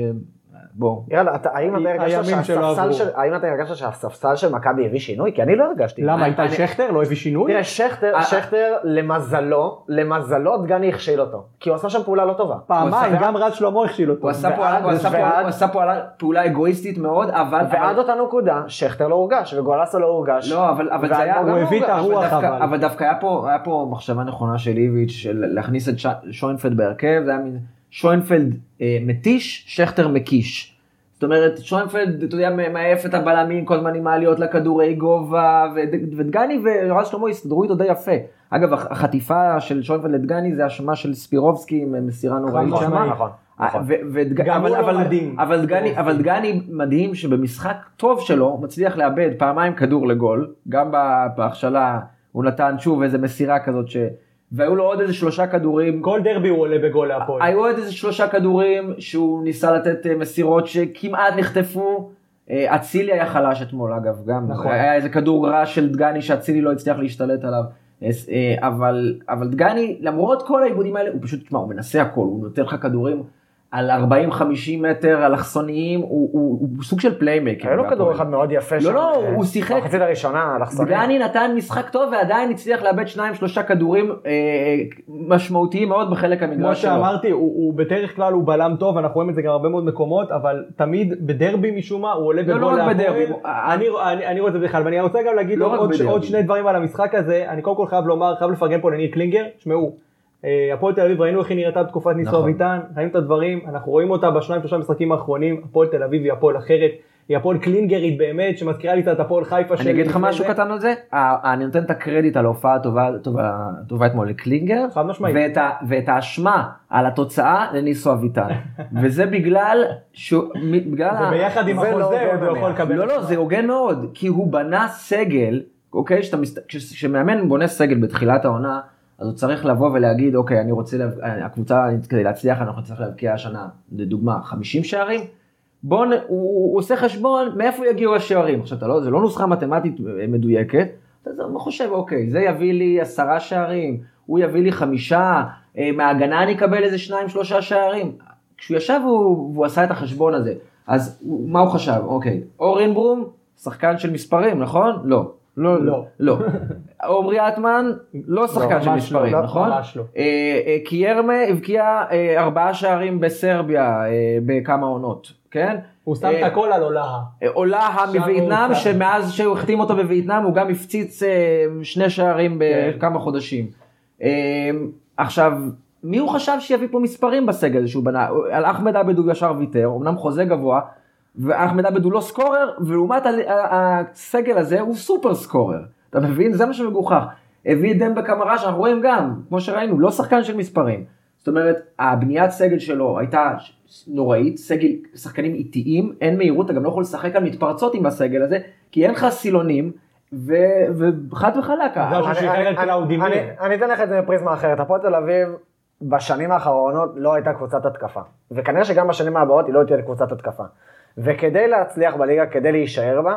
Speaker 3: בוא.
Speaker 4: יאללה, אתה, האם אתה הרגשת של, האם אתה הרגשת שהספסל של מכבי הביא שינוי? כי אני לא הרגשתי.
Speaker 2: למה, איתי שכטר לא הביא שינוי?
Speaker 4: תראה, שכטר, אה, שכטר, למזלו, למזלו דגני הכשיל אותו. כי הוא עשה שם פעולה לא טובה.
Speaker 2: פעמיים, גם רז שלמה הכשיל אותו.
Speaker 3: הוא עשה פעולה אגואיסטית מאוד, אבל...
Speaker 4: ועד אותה נקודה, שכטר לא הורגש, וגולסה לא הורגש.
Speaker 3: לא, אבל זה היה...
Speaker 2: הוא הביא את הרוח אבל.
Speaker 3: אבל דווקא היה פה מחשבה נכונה של איביץ', להכניס את שוינפלד בהרכב, זה היה מין... שוינפלד אה, מתיש, שכטר מקיש. זאת אומרת, שוינפלד, אתה יודע, מעייף את הבלמים כל הזמן עם מעליות לכדורי גובה, ודגני ורז שלמה הסתדרו איתו די יפה. אגב, החטיפה של שוינפלד לדגני זה אשמה של ספירובסקי עם מסירה נוראית
Speaker 2: שם. נכון, נכון.
Speaker 3: לא מדהים. אבל דגני מדהים שבמשחק טוב שלו מצליח לאבד פעמיים כדור לגול, גם בהכשלה הוא נתן שוב איזה מסירה כזאת ש... והיו לו עוד איזה שלושה כדורים.
Speaker 2: כל דרבי הוא עולה בגול להפועל.
Speaker 3: היו עוד איזה שלושה כדורים שהוא ניסה לתת אה, מסירות שכמעט נחטפו. אה, אצילי היה חלש אתמול אגב, גם. נכון. היה איזה כדור רע של דגני שאצילי לא הצליח להשתלט עליו. אה, אבל, אבל דגני, למרות כל העיבודים האלה, הוא פשוט, תשמע, הוא מנסה הכל, הוא נותן לך כדורים. על 40-50 מטר אלכסוניים, הוא, הוא, הוא סוג של פליימקר.
Speaker 4: היה לו כדור אחד מאוד יפה
Speaker 3: לא, שם. לא, לא, הוא שיחק.
Speaker 4: במחצית הראשונה, אלכסוניים.
Speaker 3: דני נתן משחק טוב ועדיין הצליח לאבד שניים שלושה כדורים אה, משמעותיים מאוד בחלק המגרש
Speaker 2: שלו. כמו שאמרתי, הוא, הוא בדרך כלל הוא בלם טוב, אנחנו רואים את זה גם הרבה מאוד מקומות, אבל תמיד בדרבי משום מה הוא עולה בגול
Speaker 3: לא, לא רק בדרבי.
Speaker 2: אני, אני, אני רואה את זה בכלל, ואני רוצה גם להגיד לא עוד, עוד שני דברים על המשחק הזה, אני קודם כל חייב לומר, חייב לפרגן פה לניר קלינגר, שמעו. אה, הפועל תל אביב ראינו איך היא נראתה בתקופת ניסו נכון. אביטן, ראינו את הדברים, אנחנו רואים אותה בשניים שלושה משחקים האחרונים, הפועל תל אביב היא הפועל אחרת, היא הפועל קלינגרית באמת, שמזכירה לי את הפועל חיפה
Speaker 3: אני אגיד לך משהו קטן על זה, אני נותן את הקרדיט על ההופעה הטובה אתמול לקלינגר,
Speaker 2: חד משמעית,
Speaker 3: ואת האשמה על התוצאה לניסו אביטן, וזה בגלל שהוא, בגלל,
Speaker 2: וביחד עם החוזה הוא יכול לקבל,
Speaker 3: לא לא זה הוגן מאוד, כי הוא בנה סגל, אוקיי, כשמאמן בונה סגל בתחילת העונה, אז הוא צריך לבוא ולהגיד, אוקיי, אני רוצה, לה... הקבוצה, כדי להצליח, אנחנו נצטרך להבקיע השנה, לדוגמה, 50 שערים, בואו, הוא, הוא עושה חשבון מאיפה יגיעו השערים. עכשיו, לא, זה לא נוסחה מתמטית מדויקת, אתה חושב, אוקיי, זה יביא לי עשרה שערים, הוא יביא לי חמישה, אה, מההגנה אני אקבל איזה שניים, שלושה שערים. כשהוא ישב והוא, והוא עשה את החשבון הזה, אז מה הוא חשב? אוקיי, אורנברום, שחקן של מספרים, נכון? לא.
Speaker 2: לא, לא.
Speaker 3: לא. עמרי אטמן, לא שחקן
Speaker 2: לא,
Speaker 3: של מספרים,
Speaker 2: לא,
Speaker 3: נכון?
Speaker 2: ממש לא.
Speaker 3: אה, אה, קיירמה הבקיע אה, ארבעה שערים בסרביה בכמה עונות, כן?
Speaker 2: הוא שם את הכל על עולהה.
Speaker 3: עולה
Speaker 2: שם
Speaker 3: מווייטנאם. שמאז שהוא החתים אותו בווייטנאם הוא גם הפציץ שני שערים
Speaker 2: כן.
Speaker 3: בכמה חודשים. עכשיו, מי הוא חשב שיביא פה מספרים בסגל שהוא בנה? על אחמד עבד הוא ישר ויתר, אמנם חוזה גבוה, ואחמד עבד הוא לא סקורר, ולעומת הסגל הזה הוא סופר סקורר. אתה מבין? זה מה שמגוחך. הביא את דמבה קמרה שאנחנו רואים גם, כמו שראינו, לא שחקן של מספרים. זאת אומרת, הבניית סגל שלו הייתה נוראית, סגל, שחקנים איטיים, אין מהירות, אתה גם לא יכול לשחק על מתפרצות עם הסגל הזה, כי אין לך סילונים, וחד וחלק.
Speaker 4: אני- אתן לך את זה בפריזמה אחרת. הפועל תל אביב בשנים האחרונות לא הייתה קבוצת התקפה. וכנראה שגם בשנים הבאות היא לא תהיה קבוצת התקפה. וכדי להצליח בליגה, כדי להישאר בה,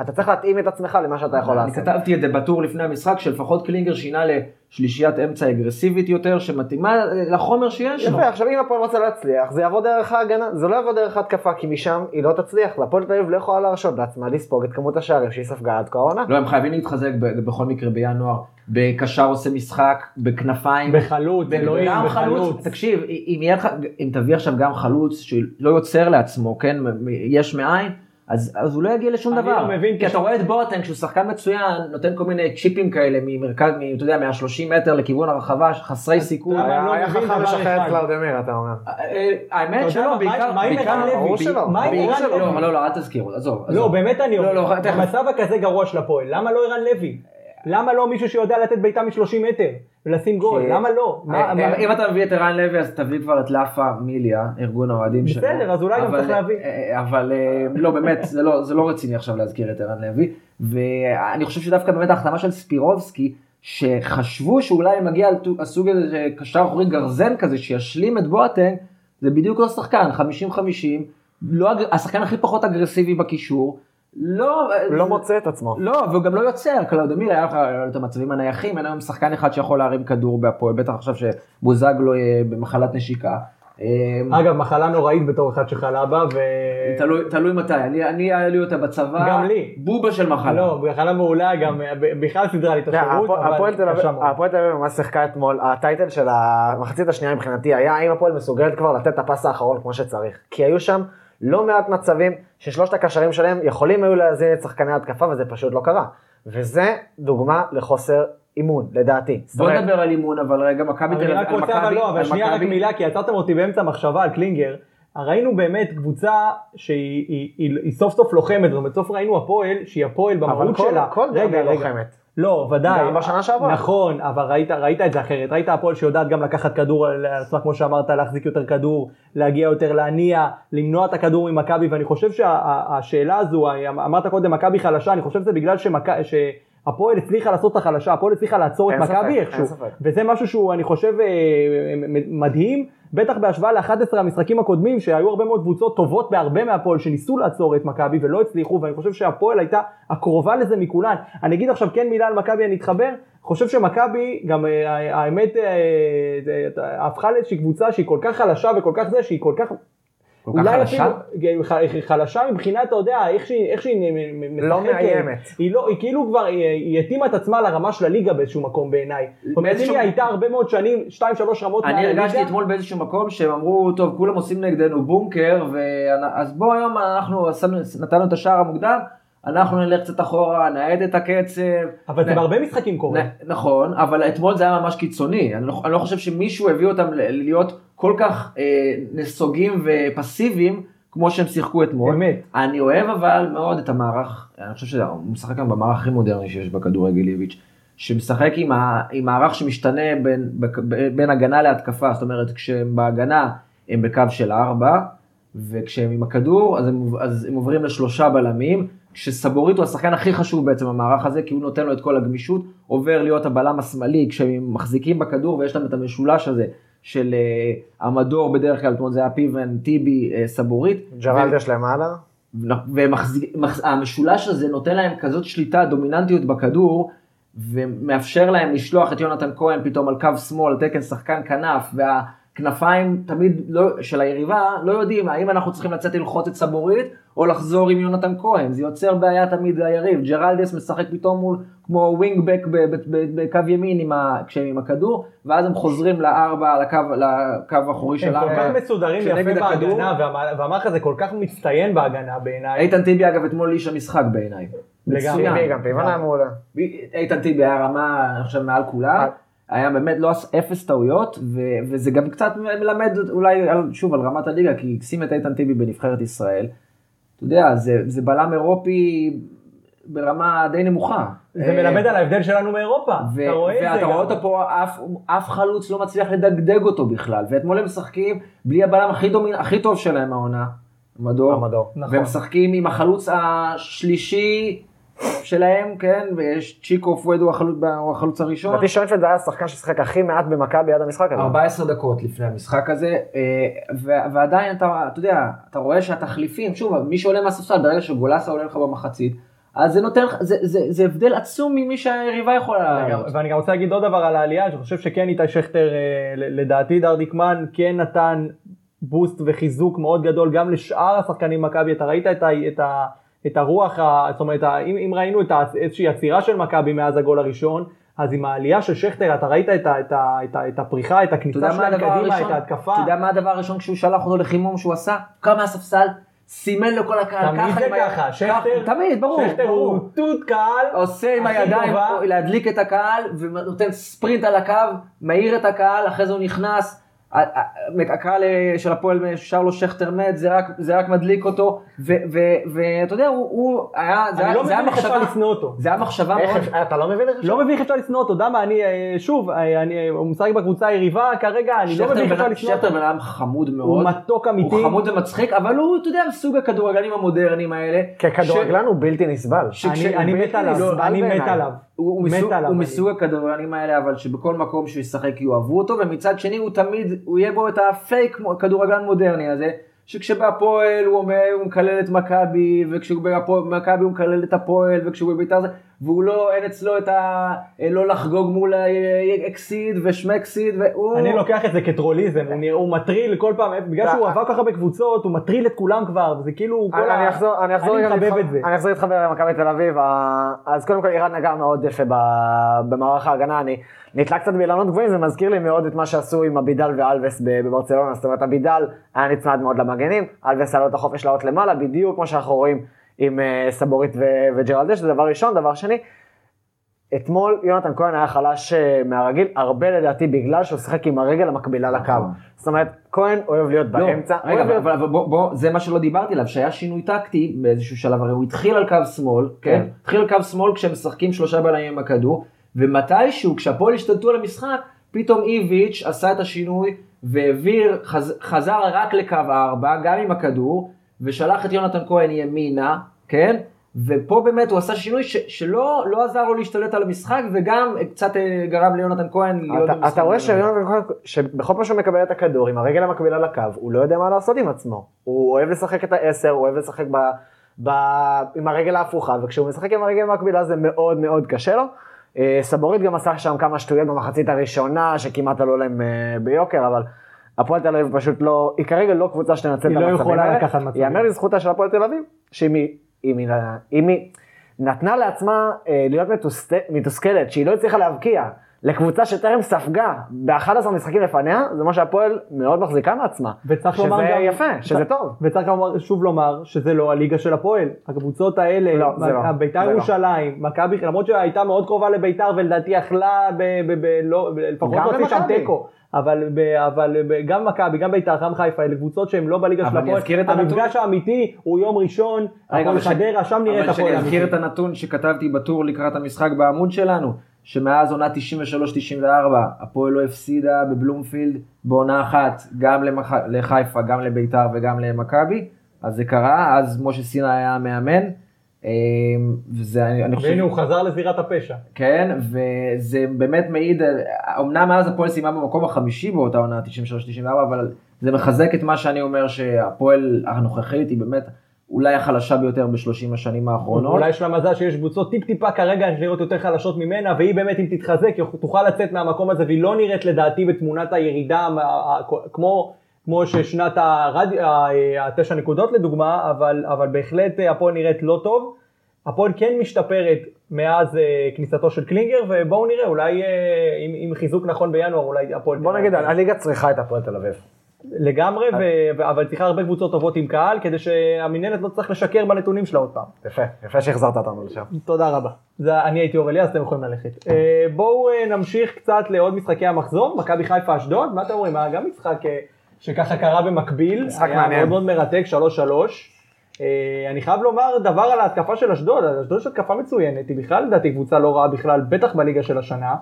Speaker 4: אתה צריך להתאים את עצמך למה שאתה יכול
Speaker 3: אני
Speaker 4: לעשות.
Speaker 3: כתבתי את זה בטור לפני המשחק, שלפחות קלינגר שינה לשלישיית אמצע אגרסיבית יותר, שמתאימה לחומר שיש לו.
Speaker 4: יפה, עכשיו אם הפועל רוצה להצליח, זה יעבוד דרך ההגנה, זה לא יעבוד דרך ההתקפה, כי משם היא לא תצליח. והפועל תל אביב לא יכולה להרשות לעצמה לספוג את כמות השערים שהיא ספגה עד כה העונה.
Speaker 3: לא, הם חייבים להתחזק ב- בכל מקרה בינואר. בקשר עושה משחק, בכנפיים.
Speaker 2: בחלוץ, אלוהים, בחלוץ.
Speaker 3: תקשיב, אם תביא עכשיו גם חלוץ שלא יוצר לעצמו, כן, יש מאין, אז, אז הוא לא יגיע לשום
Speaker 2: אני
Speaker 3: דבר.
Speaker 2: לא מבין,
Speaker 3: כי אתה רואה את בוטנג שהוא שחקן מצוין, נותן כל מיני צ'יפים כאלה ממרכז, מ- אתה יודע, מה-30 מטר לכיוון הרחבה, חסרי סיכוי.
Speaker 4: היה
Speaker 2: לא
Speaker 4: חכם לשחרר. את קלאודמיר, אתה אומר.
Speaker 3: אה, אה, האמת שלא, בעיקר, בעיקר,
Speaker 2: לוי?
Speaker 4: ברור שלא.
Speaker 2: מה עם ערן לוי?
Speaker 3: לא, לא, לא, אל תזכירו, עזוב.
Speaker 2: לא, באמת אני
Speaker 3: לא,
Speaker 2: אומר,
Speaker 3: לא.
Speaker 2: במצב הכזה גרוע של הפועל, למה לא ערן לוי? למה לא מישהו שיודע לתת בעיטה מ-30 מטר ולשים גול? למה לא?
Speaker 3: אה, אם אתה מביא את ערן לוי אז תביא כבר את לאפה מיליה, ארגון האוהדים שלו.
Speaker 2: בסדר, אז אולי גם
Speaker 3: אבל-
Speaker 2: צריך להביא.
Speaker 3: אה, אבל אה, לא, באמת, זה לא- זה לא רציני עכשיו להזכיר את ערן לוי. ואני חושב שדווקא באמת ההחתמה של ספירובסקי, שחשבו שאולי מגיע הסוג הזה קשר אחורי גרזן כזה, שישלים את בואטנג, זה בדיוק לא שחקן, 50-50, לא, השחקן הכי פחות אגרסיבי בקישור. לא,
Speaker 4: לא מוצא את עצמו.
Speaker 3: לא, והוא גם לא יוצר, קלאודמיר היה לך את המצבים הנייחים, אין היום שחקן אחד שיכול להרים כדור בהפועל, בטח עכשיו שבוזגלו יהיה במחלת נשיקה. אה,
Speaker 2: אגב, מחלה נוראית בתור אחד שחלה בה, ו...
Speaker 3: תלוי, תלוי מתי, אני, אני היה לי אותה בצבא,
Speaker 2: גם לי.
Speaker 3: בובה של מחלה.
Speaker 2: לא, מחלה מעולה, גם אה, בכלל סידרה לי את השירות, אבל
Speaker 4: אביב-
Speaker 2: קשה מאוד.
Speaker 4: הפועל תל אביב ממש שיחקה אתמול, ה title של המחצית השנייה מבחינתי היה האם הפועל מסוגלת כבר לתת את הפס האחרון כמו שצריך. כי היו שם לא מעט מצבים ששלושת הקשרים שלהם יכולים היו להזין את שחקני ההתקפה וזה פשוט לא קרה. וזה דוגמה לחוסר אימון, לדעתי.
Speaker 3: בוא נדבר על אימון, אבל רגע, מכבי
Speaker 2: אני
Speaker 3: תל
Speaker 2: רק
Speaker 3: אביב,
Speaker 2: רוצה, אבל לא, אבל שנייה רק מילה, כי עצרתם אותי באמצע מחשבה על קלינגר. ראינו באמת קבוצה שהיא היא- היא- היא סוף סוף לוחמת, זאת אומרת, סוף ראינו הפועל, שהיא הפועל
Speaker 4: אבל
Speaker 2: במהות
Speaker 4: כל-
Speaker 2: שלה.
Speaker 4: כל
Speaker 2: רגע,
Speaker 4: דרבי
Speaker 2: רגע.
Speaker 4: לוחמת.
Speaker 2: לא, ודאי.
Speaker 4: גם בשנה שעברה.
Speaker 2: נכון, אבל ראית, ראית את זה אחרת. ראית הפועל שיודעת גם לקחת כדור על עצמה, כמו שאמרת, להחזיק יותר כדור, להגיע יותר להניע, למנוע את הכדור ממכבי, ואני חושב שהשאלה הזו, אמרת קודם מכבי חלשה, אני חושב שזה בגלל שמכ- שהפועל הצליחה לעשות את החלשה, הפועל הצליחה לעצור את מכבי איכשהו. וזה משהו שהוא, אני חושב, אה, מדהים, בטח בהשוואה ל-11 המשחקים הקודמים, שהיו הרבה מאוד קבוצות טובות בהרבה מהפועל, שניסו לעצור את מכבי ולא הצליחו, ואני חושב שהפועל הייתה הקרובה לזה מכולן. אני אגיד עכשיו כן מילה על מכבי, אני אתחבר, חושב שמכבי, גם אה, האמת, אה, אה, הפכה לאיזושהי קבוצה שהיא כל כך חלשה וכל כך זה, שהיא כל כך...
Speaker 3: כל כך חלשה?
Speaker 2: אפילו, ח- חלשה מבחינת, אתה יודע, איך שהיא, איך שהיא מ- מ-
Speaker 4: לא
Speaker 2: משחקת.
Speaker 4: מאיימת.
Speaker 2: היא לא, היא כאילו כבר, היא, היא התאימה את עצמה לרמה של הליגה באיזשהו מקום בעיניי. זאת אומרת, היא הייתה הרבה מאוד שנים, שתיים שלוש רמות
Speaker 3: אני
Speaker 2: מהליגה,
Speaker 3: הרגשתי אתמול באיזשהו מקום שהם אמרו, טוב, כולם עושים נגדנו בונקר, אז בוא היום אנחנו נתנו את השער המוקדם, אנחנו נלך קצת אחורה, נאט את הקצב.
Speaker 2: אבל זה
Speaker 3: נ-
Speaker 2: בהרבה משחקים קורה.
Speaker 3: נ- נכון, אבל אתמול זה היה ממש קיצוני. אני לא, אני לא חושב שמישהו הביא אותם להיות כל כך אה, נסוגים ופסיביים כמו שהם שיחקו אתמול.
Speaker 2: באמת.
Speaker 3: אני אוהב אבל מאוד את המערך, אני חושב שהוא משחק היום במערך הכי מודרני שיש בכדורגל איביץ', שמשחק עם, ה, עם מערך שמשתנה בין, בין הגנה להתקפה, זאת אומרת כשהם בהגנה הם בקו של ארבע, וכשהם עם הכדור אז הם, אז הם עוברים לשלושה בלמים, שסבורית הוא השחקן הכי חשוב בעצם במערך הזה, כי הוא נותן לו את כל הגמישות, עובר להיות הבלם השמאלי, כשהם מחזיקים בכדור ויש להם את המשולש הזה של uh, המדור בדרך כלל, זאת אומרת זה היה פיבן, טיבי, uh, סבורית.
Speaker 4: ג'רלדש למעלה.
Speaker 3: והמשולש הזה נותן להם כזאת שליטה, דומיננטיות בכדור, ומאפשר להם לשלוח את יונתן כהן פתאום על קו שמאל, תקן שחקן כנף, והכנפיים תמיד לא, של היריבה לא יודעים האם אנחנו צריכים לצאת ללחוץ את סבורית או לחזור עם יונתן כהן, זה יוצר בעיה תמיד ליריב, ג'רלדס משחק פתאום מול כמו wingback בקו ימין עם ה, כשהם עם הכדור, ואז הם חוזרים לארבע, לקו, לקו האחורי של ארבע.
Speaker 2: הם כל כך מסודרים יפה בהגנה, והמערך הזה כל כך מצטיין בהגנה בעיניי.
Speaker 3: איתן טיבי אגב אתמול איש המשחק בעיניי.
Speaker 4: לגמרי, גם פיבן היה מעולה.
Speaker 3: איתן טיבי היה רמה, אני חושב, מעל כולם. היה באמת לא אפס טעויות, וזה גם קצת מלמד אולי, שוב, על רמת הליגה, כי שים את איתן טיבי בנבחרת ישראל. אתה יודע, זה, זה בלם אירופי ברמה די נמוכה.
Speaker 2: זה אה, מלמד על ההבדל שלנו מאירופה,
Speaker 3: ו- אתה רואה את זה ואתה רואה אותו פה, אף, אף חלוץ לא מצליח לדגדג אותו בכלל, ואתמול הם משחקים בלי הבלם הכי, דומין, הכי טוב שלהם העונה, המדור,
Speaker 4: המדור.
Speaker 3: נכון. והם משחקים עם החלוץ השלישי שלהם, כן, ויש צ'יקו פואד הוא החלוץ, הראשון.
Speaker 4: לדעתי שוינפלד היה השחקן ששיחק הכי מעט במכבי עד המשחק הזה.
Speaker 3: 14 דקות לפני המשחק הזה, אה, ועדיין אתה, אתה יודע, אתה רואה שהתחליפים, שוב, מי שעולה מהספסל, ברגע שגולסה עולה לך במחצית, אז זה נותן, זה, זה, זה הבדל עצום ממי שהיריבה יכולה
Speaker 2: לעלות. ואני גם רוצה להגיד עוד דבר על העלייה, אני חושב שכן איתי שכטר, אה, לדעתי דרדיקמן כן נתן בוסט וחיזוק מאוד גדול גם לשאר השחקנים במכבי, אתה ראית את, ה, את, ה, את הרוח, זאת אומרת, אם, אם ראינו את איזושהי עצירה של מכבי מאז הגול הראשון, אז עם העלייה של שכטר, אתה ראית את, ה, את, ה, את, ה, את הפריחה, את הכניסה שלהם קדימה, את ההתקפה.
Speaker 3: אתה יודע מה הדבר הראשון כשהוא שלח אותו לחימום שהוא עשה? קם מהספסל, סימן לכל הקהל,
Speaker 2: תמיד זה ככה, שכטר,
Speaker 3: תמיד, ברור,
Speaker 2: שכטר הוא תות קהל,
Speaker 3: עושה עם הידיים להדליק את הקהל, ונותן ספרינט על הקו, מאיר את הקהל, אחרי זה הוא נכנס, הקהל אה, של הפועל שר לו שכטר מת, זה רק, זה רק מדליק אותו, ואתה יודע, הוא, הוא היה,
Speaker 2: זה היה, לא זה היה מחשבה, לשנוא אותו.
Speaker 3: זה היה מחשבה מאוד.
Speaker 4: אתה לא מבין איך
Speaker 2: אפשר? לא מבין איך אפשר לשנוא אותו, למה, אני, אה, שוב, אה, אני, הוא משחק בקבוצה היריבה כרגע, אני לא מבין איך אפשר לשנוא אותו.
Speaker 3: שכטר בן אדם חמוד מאוד.
Speaker 2: הוא מתוק אמיתי.
Speaker 3: הוא חמוד ומצחיק, אבל הוא, אתה יודע, סוג הכדורגלנים המודרניים האלה.
Speaker 4: ככדורגלן הוא בלתי נסבל.
Speaker 2: אני מת עליו, אני מת עליו.
Speaker 3: הוא מסוג הכדורגלנים האלה, אבל שבכל מקום שהוא ישחק יאהבו אותו, ומצד שני הוא תמיד, הוא יהיה בו את הפייק כדורגלן מודרני הזה, שכשבהפועל הוא אומר, הוא מקלל את מכבי, וכשהוא במכבי הוא מקלל את הפועל, וכשהוא בביתר זה, והוא לא, אין אצלו את ה... לא לחגוג מול אקסיד ושמקסיד, והוא...
Speaker 2: אני לוקח את זה כטרוליזם, הוא, מטריל כל פעם, בגלל שהוא עבר ככה בקבוצות, הוא מטריל את כולם כבר, וזה כאילו...
Speaker 4: אני, אני אחזור, אני אחזור, אני מחבב את זה. אני אחזור איתך במכבי תל אביב, אז קודם כל אירן נגע מאוד יפה במערך ההגנה, אני נתלה קצת באילנות גבוהים, זה מזכיר לי מאוד את מה שעשו עם אבידל ואלווס בברצלונה, זאת אומרת אבידל היה נצמד מאוד למגנים, אלווס היה לו את החופש לעלות למעלה, בדיוק כמו שאנחנו רואים. עם uh, סבורית וג'רלדש, זה דבר ראשון. דבר שני, אתמול יונתן כהן היה חלש uh, מהרגיל, הרבה לדעתי בגלל שהוא שיחק עם הרגל המקבילה לקו. נכון. זאת אומרת, כהן אוהב להיות לא, באמצע.
Speaker 3: רגע, אבל, אבל בוא, בוא, זה מה שלא דיברתי עליו, שהיה שינוי טקטי באיזשהו שלב, הרי הוא התחיל על קו שמאל, כן? כן? התחיל על קו שמאל כשהם משחקים שלושה בלמים עם הכדור, ומתישהו, כשהפועל השתלטו על המשחק, פתאום איביץ' עשה את השינוי והעביר, חז, חזר רק לקו ארבע, גם עם הכדור, ושלח את יונתן כהן ימינה, כן? ופה באמת הוא עשה שינוי ש, שלא לא עזר לו להשתלט על המשחק וגם קצת אה, גרם ליונתן כהן להיות
Speaker 4: אתה, במשחק. אתה רואה שיונתן כהן, שבכל פעם שהוא מקבל את הכדור עם הרגל המקבילה לקו, הוא לא יודע מה לעשות עם עצמו. הוא אוהב לשחק את העשר, הוא אוהב לשחק ב, ב, עם הרגל ההפוכה, וכשהוא משחק עם הרגל המקבילה זה מאוד מאוד קשה לו. אה, סבורית גם עשה שם כמה שטויות במחצית הראשונה, שכמעט עלו להם אה, ביוקר, אבל... הפועל תל אביב פשוט לא, היא כרגע לא קבוצה שתנצל את
Speaker 2: המצבים האלה. היא לא יכולה לקחת מצבים.
Speaker 4: יאמר לזכותה של הפועל תל אביב, שאם היא, אם היא, אם היא נתנה לעצמה אה, להיות מתוסכלת, שהיא לא הצליחה להבקיע לקבוצה שטרם ספגה ב-11 משחקים לפניה, זה מה שהפועל מאוד מחזיקה מעצמה. וצריך לומר גם... שזה יפה, שזה טוב.
Speaker 2: וצריך לומר, שוב לומר שזה לא הליגה של הפועל. הקבוצות האלה,
Speaker 4: לא, זה לא.
Speaker 2: בית"ר לא. ירושלים, מכבי, למרות שהייתה מאוד קרובה לבית"ר ולדעתי יכלה, לא, לפחות להוציא שם תיקו. אבל, אבל גם מכבי, גם בית"ר, גם חיפה, אלה קבוצות שהן לא בליגה של הפועל. המפגש האמיתי הוא יום ראשון, הפועל חדרה, שם נראה את הפועל.
Speaker 3: אבל שאני אזכיר את הנתון שכתבתי בטור לקראת המשחק בעמוד שלנו, שמאז עונה 93-94, הפועל לא הפסידה בבלומפילד בעונה אחת, גם למח... לחיפה, גם לבית"ר וגם למכבי, אז זה קרה, אז משה סינה היה המאמן. אה, וזה, אני, אני חושב,
Speaker 2: והנה הוא חזר לזירת הפשע.
Speaker 3: כן, וזה באמת מעיד, אמנם אז הפועל סיימה במקום החמישי באותה עונה 93-94, אבל זה מחזק את מה שאני אומר שהפועל הנוכחית היא באמת אולי החלשה ביותר בשלושים השנים האחרונות.
Speaker 2: אולי יש לה מזל שיש קבוצות טיפ טיפה כרגע נראות יותר חלשות ממנה, והיא באמת אם תתחזק תוכל לצאת מהמקום הזה, והיא לא נראית לדעתי בתמונת הירידה כמו, כמו ששנת הרד... ה- התשע נקודות לדוגמה, אבל, אבל בהחלט אה, הפועל נראית לא טוב. הפועל כן משתפרת מאז אה, כניסתו של קלינגר, ובואו נראה, אולי אה, עם, עם חיזוק נכון בינואר, אולי הפועל...
Speaker 4: בוא נגיד, הליגה צריכה את הפועל תל אביב.
Speaker 2: לגמרי, ו... ו- אבל צריכה הרבה קבוצות טובות עם קהל, כדי שהמינהלת לא תצטרך לשקר בנתונים שלה עוד פעם.
Speaker 4: יפה, יפה שהחזרת אותנו לשם.
Speaker 2: תודה רבה. זה, אני הייתי אור אליאס, אתם יכולים ללכת. אה, בואו אה, נמשיך קצת לעוד משחקי המחזור, מכבי חיפה אשדוד, מה אתם אומרים? היה גם משחק אה, שככה קרה במקביל,
Speaker 4: משחק
Speaker 2: היה
Speaker 4: מעניין.
Speaker 2: מאוד מאוד מרתק, 3-3. אה, אני חייב לומר דבר על ההתקפה של אשדוד, אשדוד יש התקפה מצוינת, היא בכלל לדעתי קבוצה לא רעה בכלל, בטח בליגה של השנה.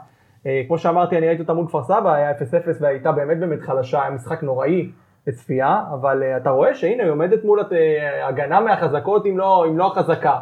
Speaker 2: אה, כמו שאמרתי, אני ראיתי אותה מול כפר סבא, היה 0-0 והייתה באמת באמת חלשה, היה משחק נוראי לצפייה, אבל אה, אתה רואה שהנה היא עומדת מול הגנה מהחזקות, אם לא, אם לא החזקה.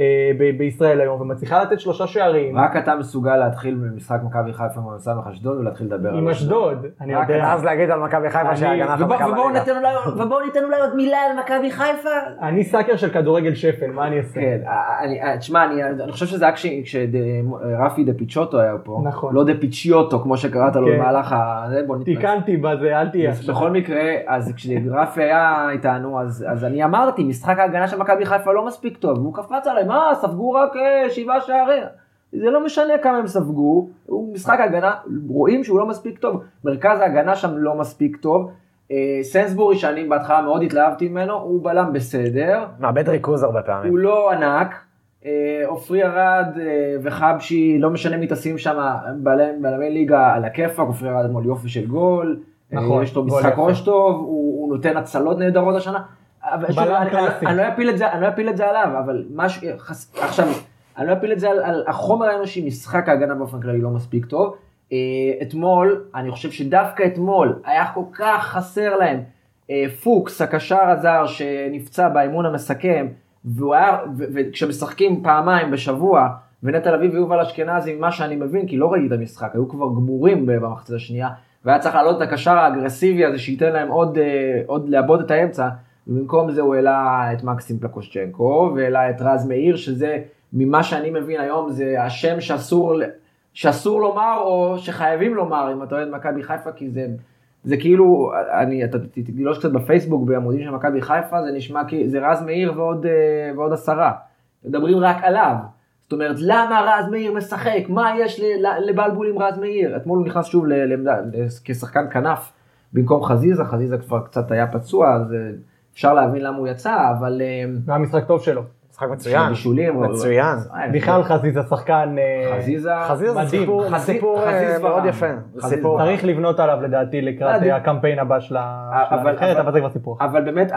Speaker 2: אה, ב- בישראל היום ומצליחה לתת שלושה שערים
Speaker 3: רק אתה מסוגל להתחיל במשחק מכבי חיפה מול מ.ס. אשדוד ולהתחיל לדבר
Speaker 2: עם אשדוד, אני
Speaker 3: רק
Speaker 2: יודע.
Speaker 4: אז להגיד על מכבי חיפה שההגנה חזקה
Speaker 3: ובואו
Speaker 4: בליגה.
Speaker 3: ניתן אולי- ובואו ניתן אולי עוד מילה על מכבי חיפה.
Speaker 2: אני sucker של כדורגל שפל, מה אני אעשה?
Speaker 3: כן, אני- אני- תשמע, אני אני חושב שזה היה כש- כשרפי דה פיצ'וטו היה פה,
Speaker 2: נכון.
Speaker 3: לא דה פיצ'יוטו כמו שקראת לו
Speaker 2: כן.
Speaker 3: במהלך ה...
Speaker 2: תיקנתי בזה, אל תהיה.
Speaker 3: בכל מקרה, אז כשרפי היה איתנו, אז, אז אני אמרתי, משחק ההגנה של מכבי חיפה לא מספיק טוב, והוא קפץ עליי, מה, ספגו רק אה, שבעה שערים. זה לא משנה כמה הם ספגו, הוא משחק ההגנה, רואים שהוא לא מספיק טוב, מרכז ההגנה שם לא מספיק טוב. אה, סנסבורי, שאני בהתחלה מאוד התלהבתי ממנו, הוא בלם בסדר,
Speaker 4: מאבד ריכוז הרבה פעמים.
Speaker 3: הוא לא ענק. אה, עופרי ארד אה, וחבשי, לא משנה מי תשים שם, בלם- בלמי ליגה על הכיפאק, עופרי ארד אתמול יופי של גול. אה,
Speaker 2: נכון,
Speaker 3: יש לו משחק. ראש טוב, הוא הוא נותן הצלות נהדרות השנה. אני- לא אפיל את זה- אני לא אפיל את זה עליו, אבל משהו, עכשיו, אני לא אפיל את זה על- החומר האנושי, משחק ההגנה באופן כללי לא מספיק טוב. אה, אתמול, אני חושב שדווקא אתמול היה כל כך חסר להם אה, פוקס, הקשר הזר שנפצע באימון המסכם, וכשמשחקים פעמיים בשבוע, ונטע לביא ויובל אשכנזי, ממה שאני מבין, כי לא ראיתי את המשחק, היו כבר גמורים במחצית השנייה, והיה צריך להעלות את הקשר האגרסיבי הזה שייתן להם עוד, אה, עוד לעבוד את האמצע, ובמקום זה הוא העלה את מקסים פלקושצ'נקו, והעלה את רז מאיר, שזה, ממה שאני מבין היום, זה השם שאסור, שאסור לומר, או שחייבים לומר, אם אתה אוהד מכבי חיפה, כי זה... זה כאילו, אני, אתה תגלוש קצת בפייסבוק בעמודים של מכבי חיפה, זה נשמע כי זה רז מאיר ועוד, אה, ועוד עשרה. מדברים רק עליו. זאת אומרת, למה רז מאיר משחק? מה יש לבלבול עם רז מאיר? אתמול הוא נכנס שוב לעמדה, כשחקן כנף במקום חזיזה, חזיזה כבר קצת היה פצוע, אז אה, אפשר להבין למה הוא יצא, אבל... אה,
Speaker 2: זה היה משחק טוב שלו.
Speaker 4: משחק מצוין.
Speaker 3: בישולים, הוא-
Speaker 4: מצוין.
Speaker 3: אה,
Speaker 2: בכלל חזיזה שחקן, אה,
Speaker 3: חזיזה,
Speaker 4: חזיזה זה
Speaker 2: מדהים.
Speaker 4: סיפור, אה, מאוד. יפה.
Speaker 2: צריך לבנות עליו לדעתי לקראת
Speaker 3: אה,
Speaker 2: אה, הקמפיין הבא של של הנבחרת,
Speaker 3: אבל-
Speaker 2: זה כבר סיפור.
Speaker 3: אבל באמת,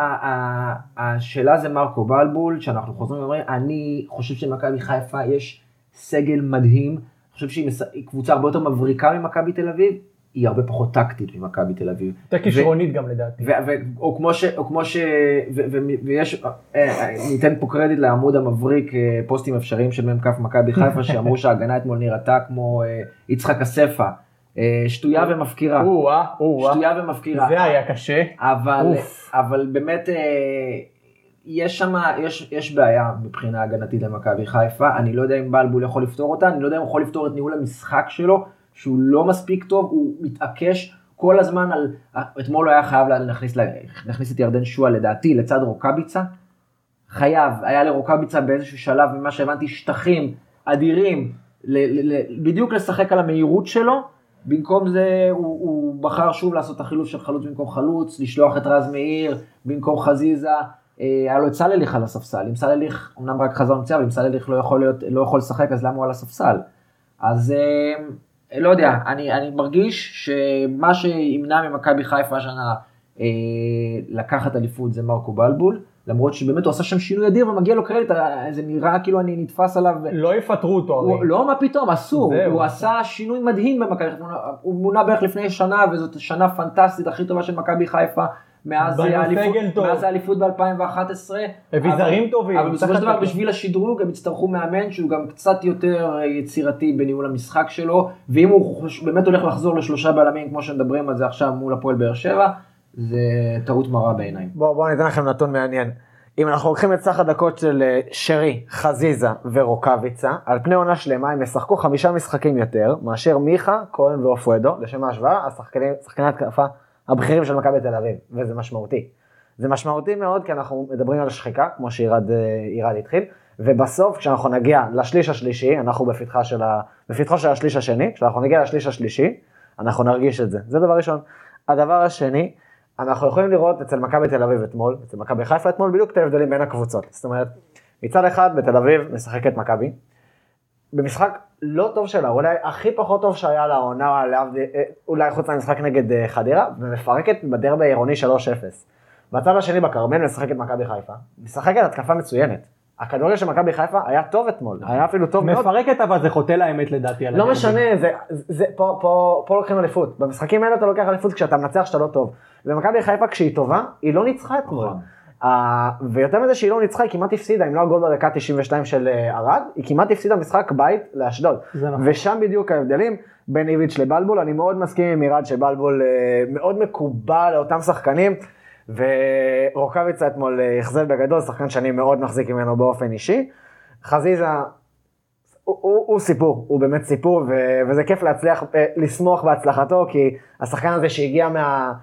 Speaker 3: השאלה זה מרקו בלבול, שאנחנו חוזרים ואומרים, אני חושב שלמכבי חיפה יש סגל מדהים, אני חושב שהיא קבוצה הרבה יותר מבריקה ממכבי תל אביב, היא הרבה פחות טקטית ממכבי תל אביב.
Speaker 2: יותר כישרונית גם לדעתי.
Speaker 3: או כמו ש... או כמו ש... ו- ו- ויש... אה, אה, ניתן פה קרדיט לעמוד המבריק, אה, פוסטים אפשריים של מ"כ מכבי חיפה, שאמרו שההגנה אתמול נראתה כמו יצחק אספה. שטויה ומפקירה.
Speaker 2: או-אה, או-אה.
Speaker 3: שטויה ומפקירה.
Speaker 2: זה היה קשה.
Speaker 3: אבל. אבל באמת יש שם, יש, יש בעיה מבחינה הגנתית למכבי חיפה, אני לא יודע אם בלבול יכול לפתור אותה, אני לא יודע אם הוא יכול לפתור את ניהול המשחק שלו, שהוא לא מספיק טוב, הוא מתעקש כל הזמן על, אתמול הוא היה חייב להכניס, להכניס את ירדן שועה לדעתי לצד רוקאביצה, חייב, היה לרוקאביצה באיזשהו שלב, ממה שהבנתי, שטחים אדירים, ל, ל, ל, בדיוק לשחק על המהירות שלו, במקום זה הוא, הוא בחר שוב לעשות את החילוף של חלוץ במקום חלוץ, לשלוח את רז מאיר במקום חזיזה, אה, היה לו את סלליך על הספסל, אם סלליך אמנם רק חזר מפציעה, אבל אם סלליך לא לא יכול לשחק אז למה הוא על הספסל? אז אה, לא יודע, אני, אני מרגיש שמה שימנע ממכבי חיפה השנה אה, לקחת אליפות זה מרקו בלבול, למרות שבאמת הוא עשה שם שינוי אדיר ומגיע לו קרדיט, אה, זה נראה כאילו אני נתפס עליו.
Speaker 2: לא יפטרו אותו
Speaker 3: הוא,
Speaker 2: הרי.
Speaker 3: לא, מה פתאום, אסור.
Speaker 2: זהו.
Speaker 3: הוא עשה שינוי מדהים במכבי חיפה. הוא מונה בערך לפני שנה, וזאת שנה פנטסטית, הכי טובה של מכבי חיפה מאז האליפות-
Speaker 2: סגל טוב.
Speaker 3: מאז האליפות ב-2011.
Speaker 2: הביא זרים טובים,
Speaker 3: אבל בסופו של דבר. בשביל השדרוג הם יצטרכו מאמן שהוא גם קצת יותר אה, יצירתי בניהול המשחק שלו, ואם הוא באמת הולך לחזור לשלושה בלמים כמו שמדברים על זה עכשיו מול הפועל באר שבע, זה טעות מרה בעיניי.
Speaker 4: בואו בוא ניתן לכם נתון מעניין. אם אנחנו לוקחים את סך הדקות של אה, שרי, חזיזה ורוקאביצה, על פני עונה שלמה הם ישחקו חמישה משחקים יותר מאשר מיכה, כהן ואופואדו, לשם ההשוואה, השחקנים, שחקני התקפה הבכירים של מכבי תל אביב, וזה משמעותי. זה משמעותי מאוד כי אנחנו מדברים על שחיקה, כמו שירד אה, התחיל, ובסוף כשאנחנו נגיע לשליש השלישי, אנחנו בפתחה של ה... בפתחו של השליש השני, כשאנחנו נגיע לשליש השלישי, אנחנו נרגיש את זה. זה דבר ראשון. הדבר השני, אנחנו יכולים לראות אצל מכבי תל אביב אתמול, אצל מכבי חיפה אתמול, בדיוק את ההבדלים בין הקבוצות. זאת אומרת, מצד אחד בתל אביב משחקת מכבי, במשחק לא טוב שלה, אולי הכי פחות טוב שהיה לה העונה, להבדיל- אה, אולי חוץ מהמשחק נגד אה, חדרה, ומפרקת בדרבי העירוני 3-0. בצד השני בכרמל משחקת מכבי חיפה, משחקת התקפה מצוינת. הכדורגל של מכבי חיפה היה טוב אתמול, היה אפילו טוב מאוד.
Speaker 2: מפרקת אבל זה חוטא לאמת לדעתי.
Speaker 4: לא. משנה, זה, זה, פה, פה, פה לוקחים אליפות. במשחקים האלה אתה לוקח אליפות כשאתה מנצח שאתה לא טוב. ומכבי חיפה כשהיא טובה, היא לא ניצחה אתמול. Uh, ויותר מזה שהיא לא ניצחה, היא כמעט הפסידה, אם לא הגול בדקה 92 של אה, ארד, היא כמעט הפסידה משחק בית לאשדוד.
Speaker 2: נכון.
Speaker 4: ושם בדיוק ההבדלים בין איביץ' לבלבול, אני מאוד מסכים עם מירד שבלבול אה, מאוד מקובל לאותם שחקנים, ורוקאביצה אתמול אה, אכזב בגדול, שחקן שאני מאוד מחזיק ממנו באופן אישי. חזיזה, הוא, הוא, הוא סיפור, הוא באמת סיפור, ו, וזה כיף להצליח, אה, לשמוח בהצלחתו, כי השחקן הזה שהגיע מה,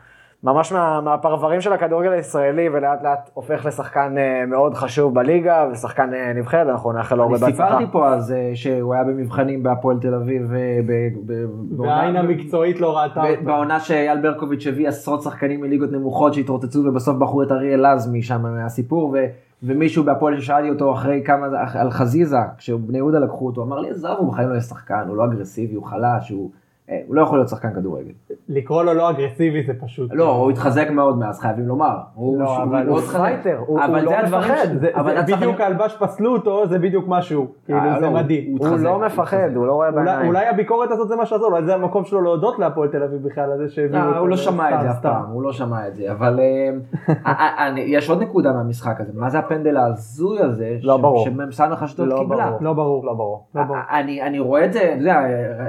Speaker 4: ממש מה, מהפרברים של הכדורגל הישראלי, ולאט לאט הופך לשחקן אה, מאוד חשוב בליגה, ושחקן אה, נבחרת, אנחנו נאחל לו הרבה
Speaker 3: אני
Speaker 4: בהצלחה.
Speaker 3: סיפרתי פה אז אה, שהוא היה במבחנים בהפועל תל אביב, אה, ב- ב- בעונה-
Speaker 2: והעין המקצועית לא ראתה
Speaker 3: ב-
Speaker 2: אותו.
Speaker 3: בעונה שאייל ברקוביץ' הביא עשרות שחקנים מליגות נמוכות שהתרוצצו ובסוף בחרו את אריאל לזמי שם מהסיפור ו- ומישהו בהפועל ששאלתי אותו אחרי כמה על חזיזה כשבני יהודה לקחו אותו אמר לי עזוב הוא בחיים לא יהיה שחקן הוא לא אגרסיבי הוא חלש הוא אה, הוא לא יכול להיות שחקן כדורגל.
Speaker 2: לקרוא לו לא אגרסיבי זה פשוט.
Speaker 3: לא הוא התחזק מאוד מאז חייבים לומר. הוא
Speaker 2: לא, אבל
Speaker 4: הוא. פייטר, הוא-
Speaker 3: אבל
Speaker 4: הוא
Speaker 3: זה
Speaker 4: לא מפחד.
Speaker 2: זה, בדיוק על מה שפסלו אותו, זה בדיוק מה שהוא. כאילו
Speaker 3: אה,
Speaker 2: זה
Speaker 3: לא, הוא-
Speaker 2: מדהים.
Speaker 3: הוא
Speaker 4: לא מפחד. הוא לא רואה בעיניים.
Speaker 2: אולי הביקורת הזאת זה מה שעזר, אולי זה המקום שלו להודות להפועל תל אביב בכלל על זה שהביאו
Speaker 3: לא,
Speaker 2: אותו.
Speaker 3: הוא לא שמע את זה אף. פעם, הוא לא שמע את זה, אבל אה, אה, אה, יש עוד נקודה מהמשחק הזה, מה זה הפנדל ההזוי הזה,
Speaker 4: לא ברור.
Speaker 3: שמ"ס אשדוד
Speaker 4: לא
Speaker 3: קיבלה.
Speaker 2: לא ברור.
Speaker 4: לא ברור.
Speaker 2: לא ברור.
Speaker 3: אה, אני, אני רואה את זה,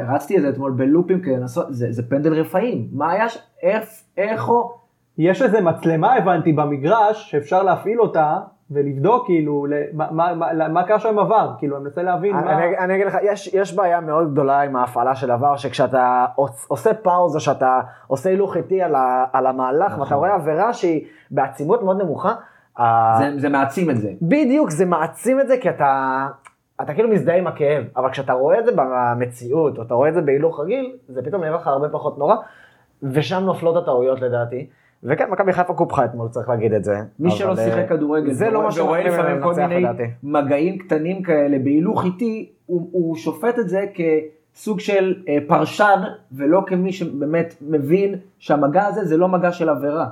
Speaker 3: רצתי את זה אתמול בלופים כדי לנסות, זה, זה פנדל רפאים, מה היה, ש- איך, איך הוא,
Speaker 2: יש איזה מצלמה הבנתי במגרש שאפשר להפעיל אותה ולבדוק כאילו ל- מה- מה- מה מה קרה שם עם עבר, כאילו אני מנסה להבין מה...
Speaker 4: אני, אני אגיד לך, יש, יש בעיה מאוד גדולה עם ההפעלה של עבר, שכשאתה עוש- עושה פאוזה, שאתה עושה הילוך איטי על, ה, על המהלך,
Speaker 3: נכון.
Speaker 4: ואתה רואה עבירה שהיא בעצימות מאוד נמוכה,
Speaker 3: זה, זה מעצים את זה.
Speaker 4: בדיוק, זה מעצים את זה, כי אתה, אתה כאילו מזדהה עם הכאב, אבל כשאתה רואה את זה במציאות, או אתה רואה את זה בהילוך רגיל, זה פתאום נראה לך הרבה פחות נורא, ושם נופלות הטעויות לדעתי. וכן, מכבי חיפה קופחה אתמול, צריך להגיד את זה.
Speaker 3: מי שלא
Speaker 4: אה,
Speaker 3: שיחק כדורגל,
Speaker 4: זה לא מה שמכריע
Speaker 3: לפעמים כל מיני. מגעים קטנים כאלה בהילוך איטי, הוא, הוא שופט את זה כסוג של אה, פרשן, ולא כמי שבאמת מבין שהמגע הזה זה לא מגע של עבירה.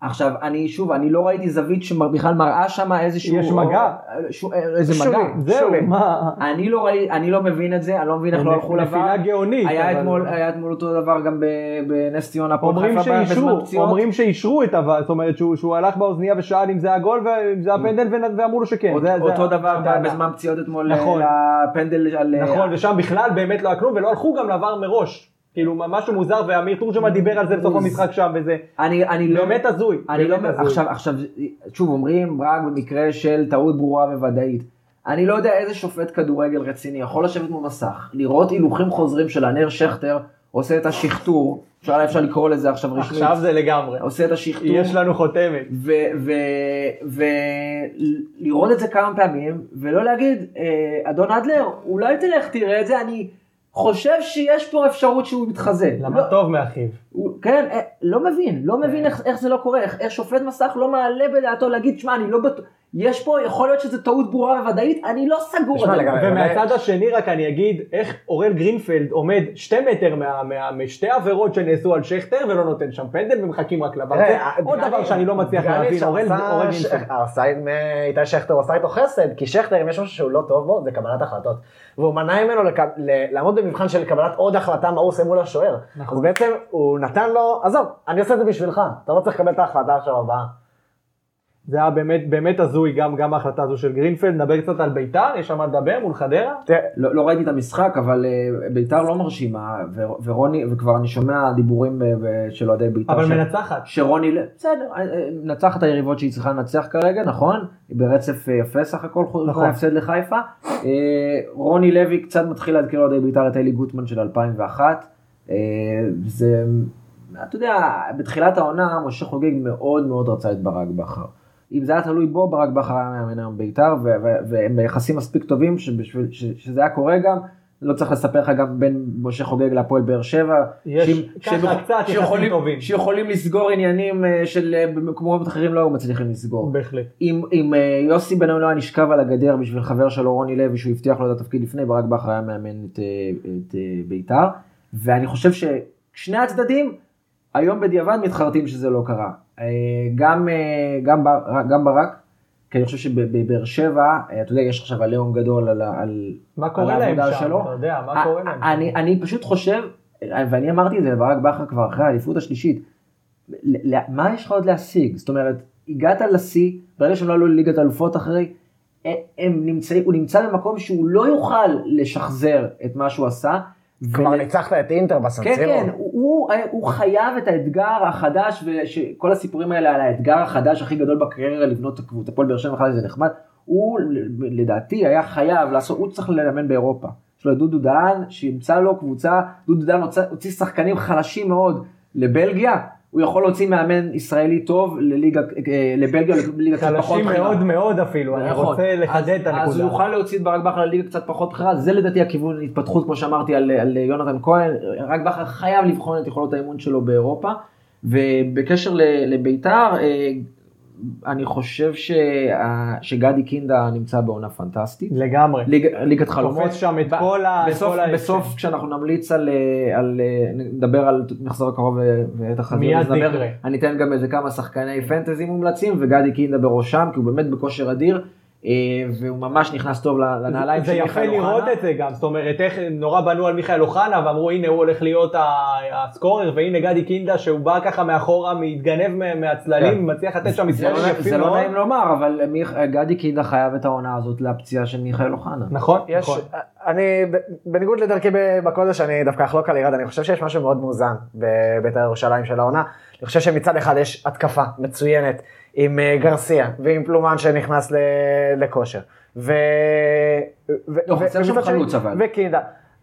Speaker 3: עכשיו, אני שוב, אני לא ראיתי זווית שבכלל מראה שם איזשהו...
Speaker 2: יש מגע?
Speaker 3: שו- איזה
Speaker 4: שולי.
Speaker 3: מגע.
Speaker 2: זהו. מה...
Speaker 3: אני לא ראיתי, אני לא מבין את זה, אני לא מבין איך לא הלכו
Speaker 2: נפילה
Speaker 3: לבן.
Speaker 2: גאונית.
Speaker 3: היה
Speaker 2: אבל-
Speaker 3: אתמול, היה אתמול אותו דבר גם בנס ציונה,
Speaker 2: אומרים שאישרו. אומרים שאישרו את הוועד, זאת אומרת שהוא, שהוא הלך באוזנייה ושאל אם זה הגול ואם זה הפנדל ואמרו לו שכן.
Speaker 3: אותו-
Speaker 2: זה- זה-
Speaker 3: אותו דבר
Speaker 2: זה-
Speaker 3: בזמן פציעות אתמול,
Speaker 2: נכון.
Speaker 3: אה, הפנדל על... אה,
Speaker 2: נכון, ושם בכלל באמת לא היה כלום ולא הלכו גם לעבר מראש. כאילו משהו מוזר ואמיר תורג'מן דיבר על זה בסוף המשחק שם וזה
Speaker 3: אני, אני לא...
Speaker 2: באמת הזוי.
Speaker 3: אני לא...
Speaker 2: הזוי.
Speaker 3: עכשיו, עכשיו, שוב, אומרים רק במקרה של טעות ברורה וודאית. אני לא יודע איזה שופט כדורגל רציני יכול לשבת מול מסך, לראות הילוכים חוזרים של ענר שכטר, עושה את השכתור, אפשר אפשר לקרוא לזה עכשיו רשמית,
Speaker 2: עכשיו זה לגמרי.
Speaker 3: עושה את השכתור,
Speaker 2: יש לנו חותמת.
Speaker 3: ולראות את זה כמה פעמים, ולא להגיד, "אה, אדון אדלר, אולי תלך תראה את זה, אני חושב שיש פה אפשרות שהוא מתחזה.
Speaker 2: למד
Speaker 3: לא,
Speaker 2: טוב מאחיו.
Speaker 3: הוא- כן, אה, לא מבין, לא מבין איך, איך זה לא קורה, איך, איך שופט מסך לא מעלה בדעתו להגיד, שמע, אני לא בטוח, יש פה, יכול להיות שזו טעות ברורה וודאית, אני לא סגור
Speaker 4: תשמע,
Speaker 3: על זה.
Speaker 4: לגמרי.
Speaker 2: ומהצד השני רק אני אגיד איך אורל גרינפלד עומד שתי מטר מה- מה- משתי עבירות שנעשו על שכטר ולא נותן שם פנדל ומחכים רק לבר. זה עוד דבר שאני לא מצליח להבין, אורל גרינפלד.
Speaker 4: עשה עם אה, איתי שכטר, הוא עשה איתו חסד, כי שכטר, אם יש משהו שהוא לא טוב בו, זה קבלת החלטות. והוא מנע ממנו לעמוד במבחן של קבלת עוד החלטה מה הוא עושה מול השוער.
Speaker 2: נכון.
Speaker 4: אז בעצם הוא נתן לו, עזוב, אני עושה את זה בשבילך, אתה לא צריך לקבל את ההחלטה עכשיו הבאה.
Speaker 2: זה היה באמת באמת הזוי גם גם ההחלטה הזו של גרינפלד. נדבר קצת על ביתר, יש שם מה לדבר מול חדרה.
Speaker 4: תראה,
Speaker 3: לא, לא ראיתי את המשחק, אבל אה, ביתר לא מרשימה, ו- ורוני, וכבר אני שומע דיבורים ב- של אוהדי ביתר.
Speaker 2: אבל
Speaker 3: ש-
Speaker 2: מנצחת.
Speaker 3: שרוני, בסדר, אה, מנצחת היריבות שהיא צריכה לנצח כרגע, נכון? היא ברצף יפה סך הכל,
Speaker 2: נכון.
Speaker 3: מההפסד לחיפה. אה, רוני לוי קצת מתחיל להזכיר אוהדי בית"ר את אלי גוטמן של 2001. אה, זה, אתה יודע, בתחילת העונה משה חוגג מאוד מאוד רצה את ברק בכר. אם זה היה תלוי בו, ברק בכר היה מאמן היום בית"ר, והם ביחסים מספיק טובים שבשביל שזה היה קורה גם. לא צריך לספר לך גם בין משה חוגג להפועל באר שבע. שיכולים- לסגור עניינים אה, של אה, במקומות אחרים לא היו מצליחים לסגור.
Speaker 2: בהחלט.
Speaker 3: אם, אם אה, יוסי בן לא היה נשכב על הגדר בשביל חבר שלו רוני לוי שהוא הבטיח לו את התפקיד לפני, ברק בכר היה מאמן את, את בית"ר, ואני חושב ששני הצדדים היום בדיעבד מתחרטים שזה לא קרה. אה, גם, אה, גם, גם ברק, כי אני חושב שבבאר שבע, אה, אתה יודע, יש עכשיו עליהום גדול על, על,
Speaker 2: מה
Speaker 3: על
Speaker 2: קורה להם
Speaker 3: העבודה
Speaker 2: שם?
Speaker 3: שלו.
Speaker 2: אתה יודע, מה קורה להם?
Speaker 3: אני, אני פשוט חושב, ואני אמרתי את זה לברק בכר כבר אחרי האליפות השלישית, מה יש לך עוד להשיג? זאת אומרת, הגעת לשיא, ברגע שהם לא עלו לליגת אלופות אחרי, הם- נמצאים, הוא נמצא במקום שהוא לא יוכל לשחזר את מה שהוא עשה. ול-
Speaker 4: ניצחת את אינטר
Speaker 3: כן,
Speaker 4: בסנסירו.
Speaker 3: כן, הוא, הוא, הוא חייב את האתגר החדש, וכל הסיפורים האלה על האתגר החדש הכי גדול בקריירה לבנות את הקבוצה, הפועל באר שבע מחר זה נחמד, הוא לדעתי היה חייב לעשות, הוא צריך ללמד באירופה. יש לו את דודו דהן, שימצא לו קבוצה, דודו דהן הוציא שחקנים חלשים מאוד לבלגיה, הוא יכול להוציא מאמן ישראלי טוב לליגה, אה, לבלגיה, לליגה קצת פחות
Speaker 2: חלשים
Speaker 3: בכירה.
Speaker 2: מאוד מאוד אפילו, אני
Speaker 3: נכון.
Speaker 2: רוצה לחדד את
Speaker 3: אז- אז הוא
Speaker 2: הנקודה.
Speaker 3: יוכל להוציא את ברק בכר לליגה קצת פחות בכירה, זה לדעתי הכיוון התפתחות, כמו שאמרתי על, על יונתן כהן, ברק בכר חייב לבחון את יכולות האימון שלו באירופה, ובקשר לביתר, אה, אני חושב שה- שגדי קינדה נמצא בעונה פנטסטית.
Speaker 2: לגמרי.
Speaker 3: ליג, ליגת חלומות.
Speaker 2: תופס שם את
Speaker 3: ב-
Speaker 2: כל ה-
Speaker 3: בסוף,
Speaker 2: כל ה-
Speaker 3: בסוף כשאנחנו נמליץ על, אה, על אה, נדבר על מחזור הקרוב ו- ואת החזיר,
Speaker 2: מיד
Speaker 3: נדבר-
Speaker 2: יקרה.
Speaker 3: אני אתן גם איזה כמה שחקני פנטזי מומלצים וגדי קינדה בראשם כי הוא באמת בכושר אדיר אה, והוא ממש נכנס טוב לנעליים
Speaker 2: זה
Speaker 3: של
Speaker 2: יפה
Speaker 3: מיכאל
Speaker 2: לראות
Speaker 3: אוחנה.
Speaker 2: את זה גם, זאת אומרת איך נורא בנו על מיכאל אוחנה ואמרו הנה הוא הולך להיות הסקורר והנה גדי קינדה שהוא בא ככה מאחורה מתגנב מה- מהצללים, מצליח לתת שם
Speaker 3: כן. זה
Speaker 2: מספרים
Speaker 3: לא-
Speaker 2: יפים
Speaker 3: זה לא
Speaker 2: מאוד.
Speaker 3: נעים לומר אבל מיכ- גדי קינדה חייב את העונה הזאת לפציעה של מיכאל אוחנה.
Speaker 2: נכון,
Speaker 4: יש,
Speaker 2: נכון.
Speaker 4: אני, בניגוד לדרכי ב- בקודש, אני דווקא אחלוק על ירד, אני חושב שיש משהו מאוד מאוזן בבית"ר ירושלים של העונה. אני חושב שמצד אחד יש התקפה מצוינת עם אה, גרסיה ועם פלומן שנכנס לכושר. ו...
Speaker 3: לא,
Speaker 4: ו-
Speaker 3: חסר שם חלוץ אבל.
Speaker 4: וקינדה.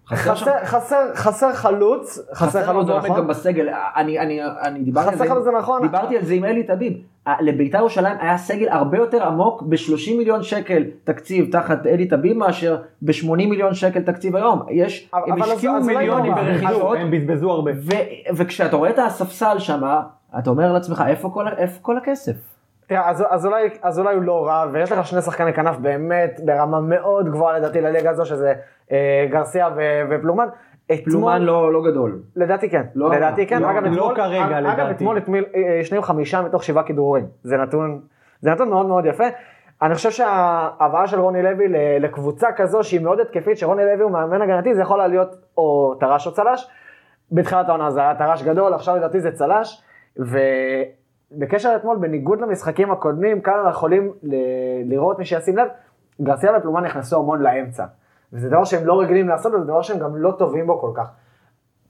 Speaker 3: חסר שם-
Speaker 4: חסר, חסר, חלוץ, חסר חלוץ, זה נכון.
Speaker 3: גם בסגל, אני, אני, אני דיברתי על זה,
Speaker 4: חלוץ, זה נכון.
Speaker 3: דיברתי על זה עם אלי טביב, ה- לביתר ירושלים היה סגל הרבה יותר עמוק ב-30 מיליון שקל תקציב תחת אלי טביב מאשר ב-80 מיליון שקל תקציב היום, יש,
Speaker 4: אבל-
Speaker 3: הם השקיעו
Speaker 4: אולי
Speaker 3: מיליונים
Speaker 4: לא.
Speaker 3: ברכישות,
Speaker 2: הם בזבזו הרבה.
Speaker 3: ו- וכשאתה רואה את הספסל שם, אתה אומר לעצמך איפה כל, ה- איפה כל הכסף?
Speaker 4: תראה, אז, אז, אולי, אז אולי הוא לא רע, ויש לך שני שחקני כנף באמת ברמה מאוד גבוהה לדעתי לליגה הזו, שזה אה, גרסיה ו, ופלומן.
Speaker 3: פלומן לא, לא גדול.
Speaker 4: לדעתי כן,
Speaker 3: לא
Speaker 4: לדעתי. כן,
Speaker 3: לא
Speaker 4: אגב.
Speaker 2: לא
Speaker 4: אתמול,
Speaker 2: כרגע,
Speaker 4: אגב
Speaker 2: לדעתי.
Speaker 4: אתמול אה, שניהם חמישה מתוך שבעה כדרורים, זה נתון, זה נתון מאוד מאוד יפה. אני חושב שההבאה של רוני לוי לקבוצה כזו שהיא מאוד התקפית, שרוני לוי הוא מאמן הגנתי, זה יכול להיות או טרש או צל"ש. בתחילת העונה זה היה טרש גדול, עכשיו לדעתי זה צל"ש. ובקשר לאתמול, בניגוד למשחקים הקודמים, כאן אנחנו יכולים ל- לראות מי שישים לב, גרסיה ופלומן נכנסו המון לאמצע. וזה דבר שהם לא רגילים לעשות, וזה דבר שהם גם לא טובים בו כל כך.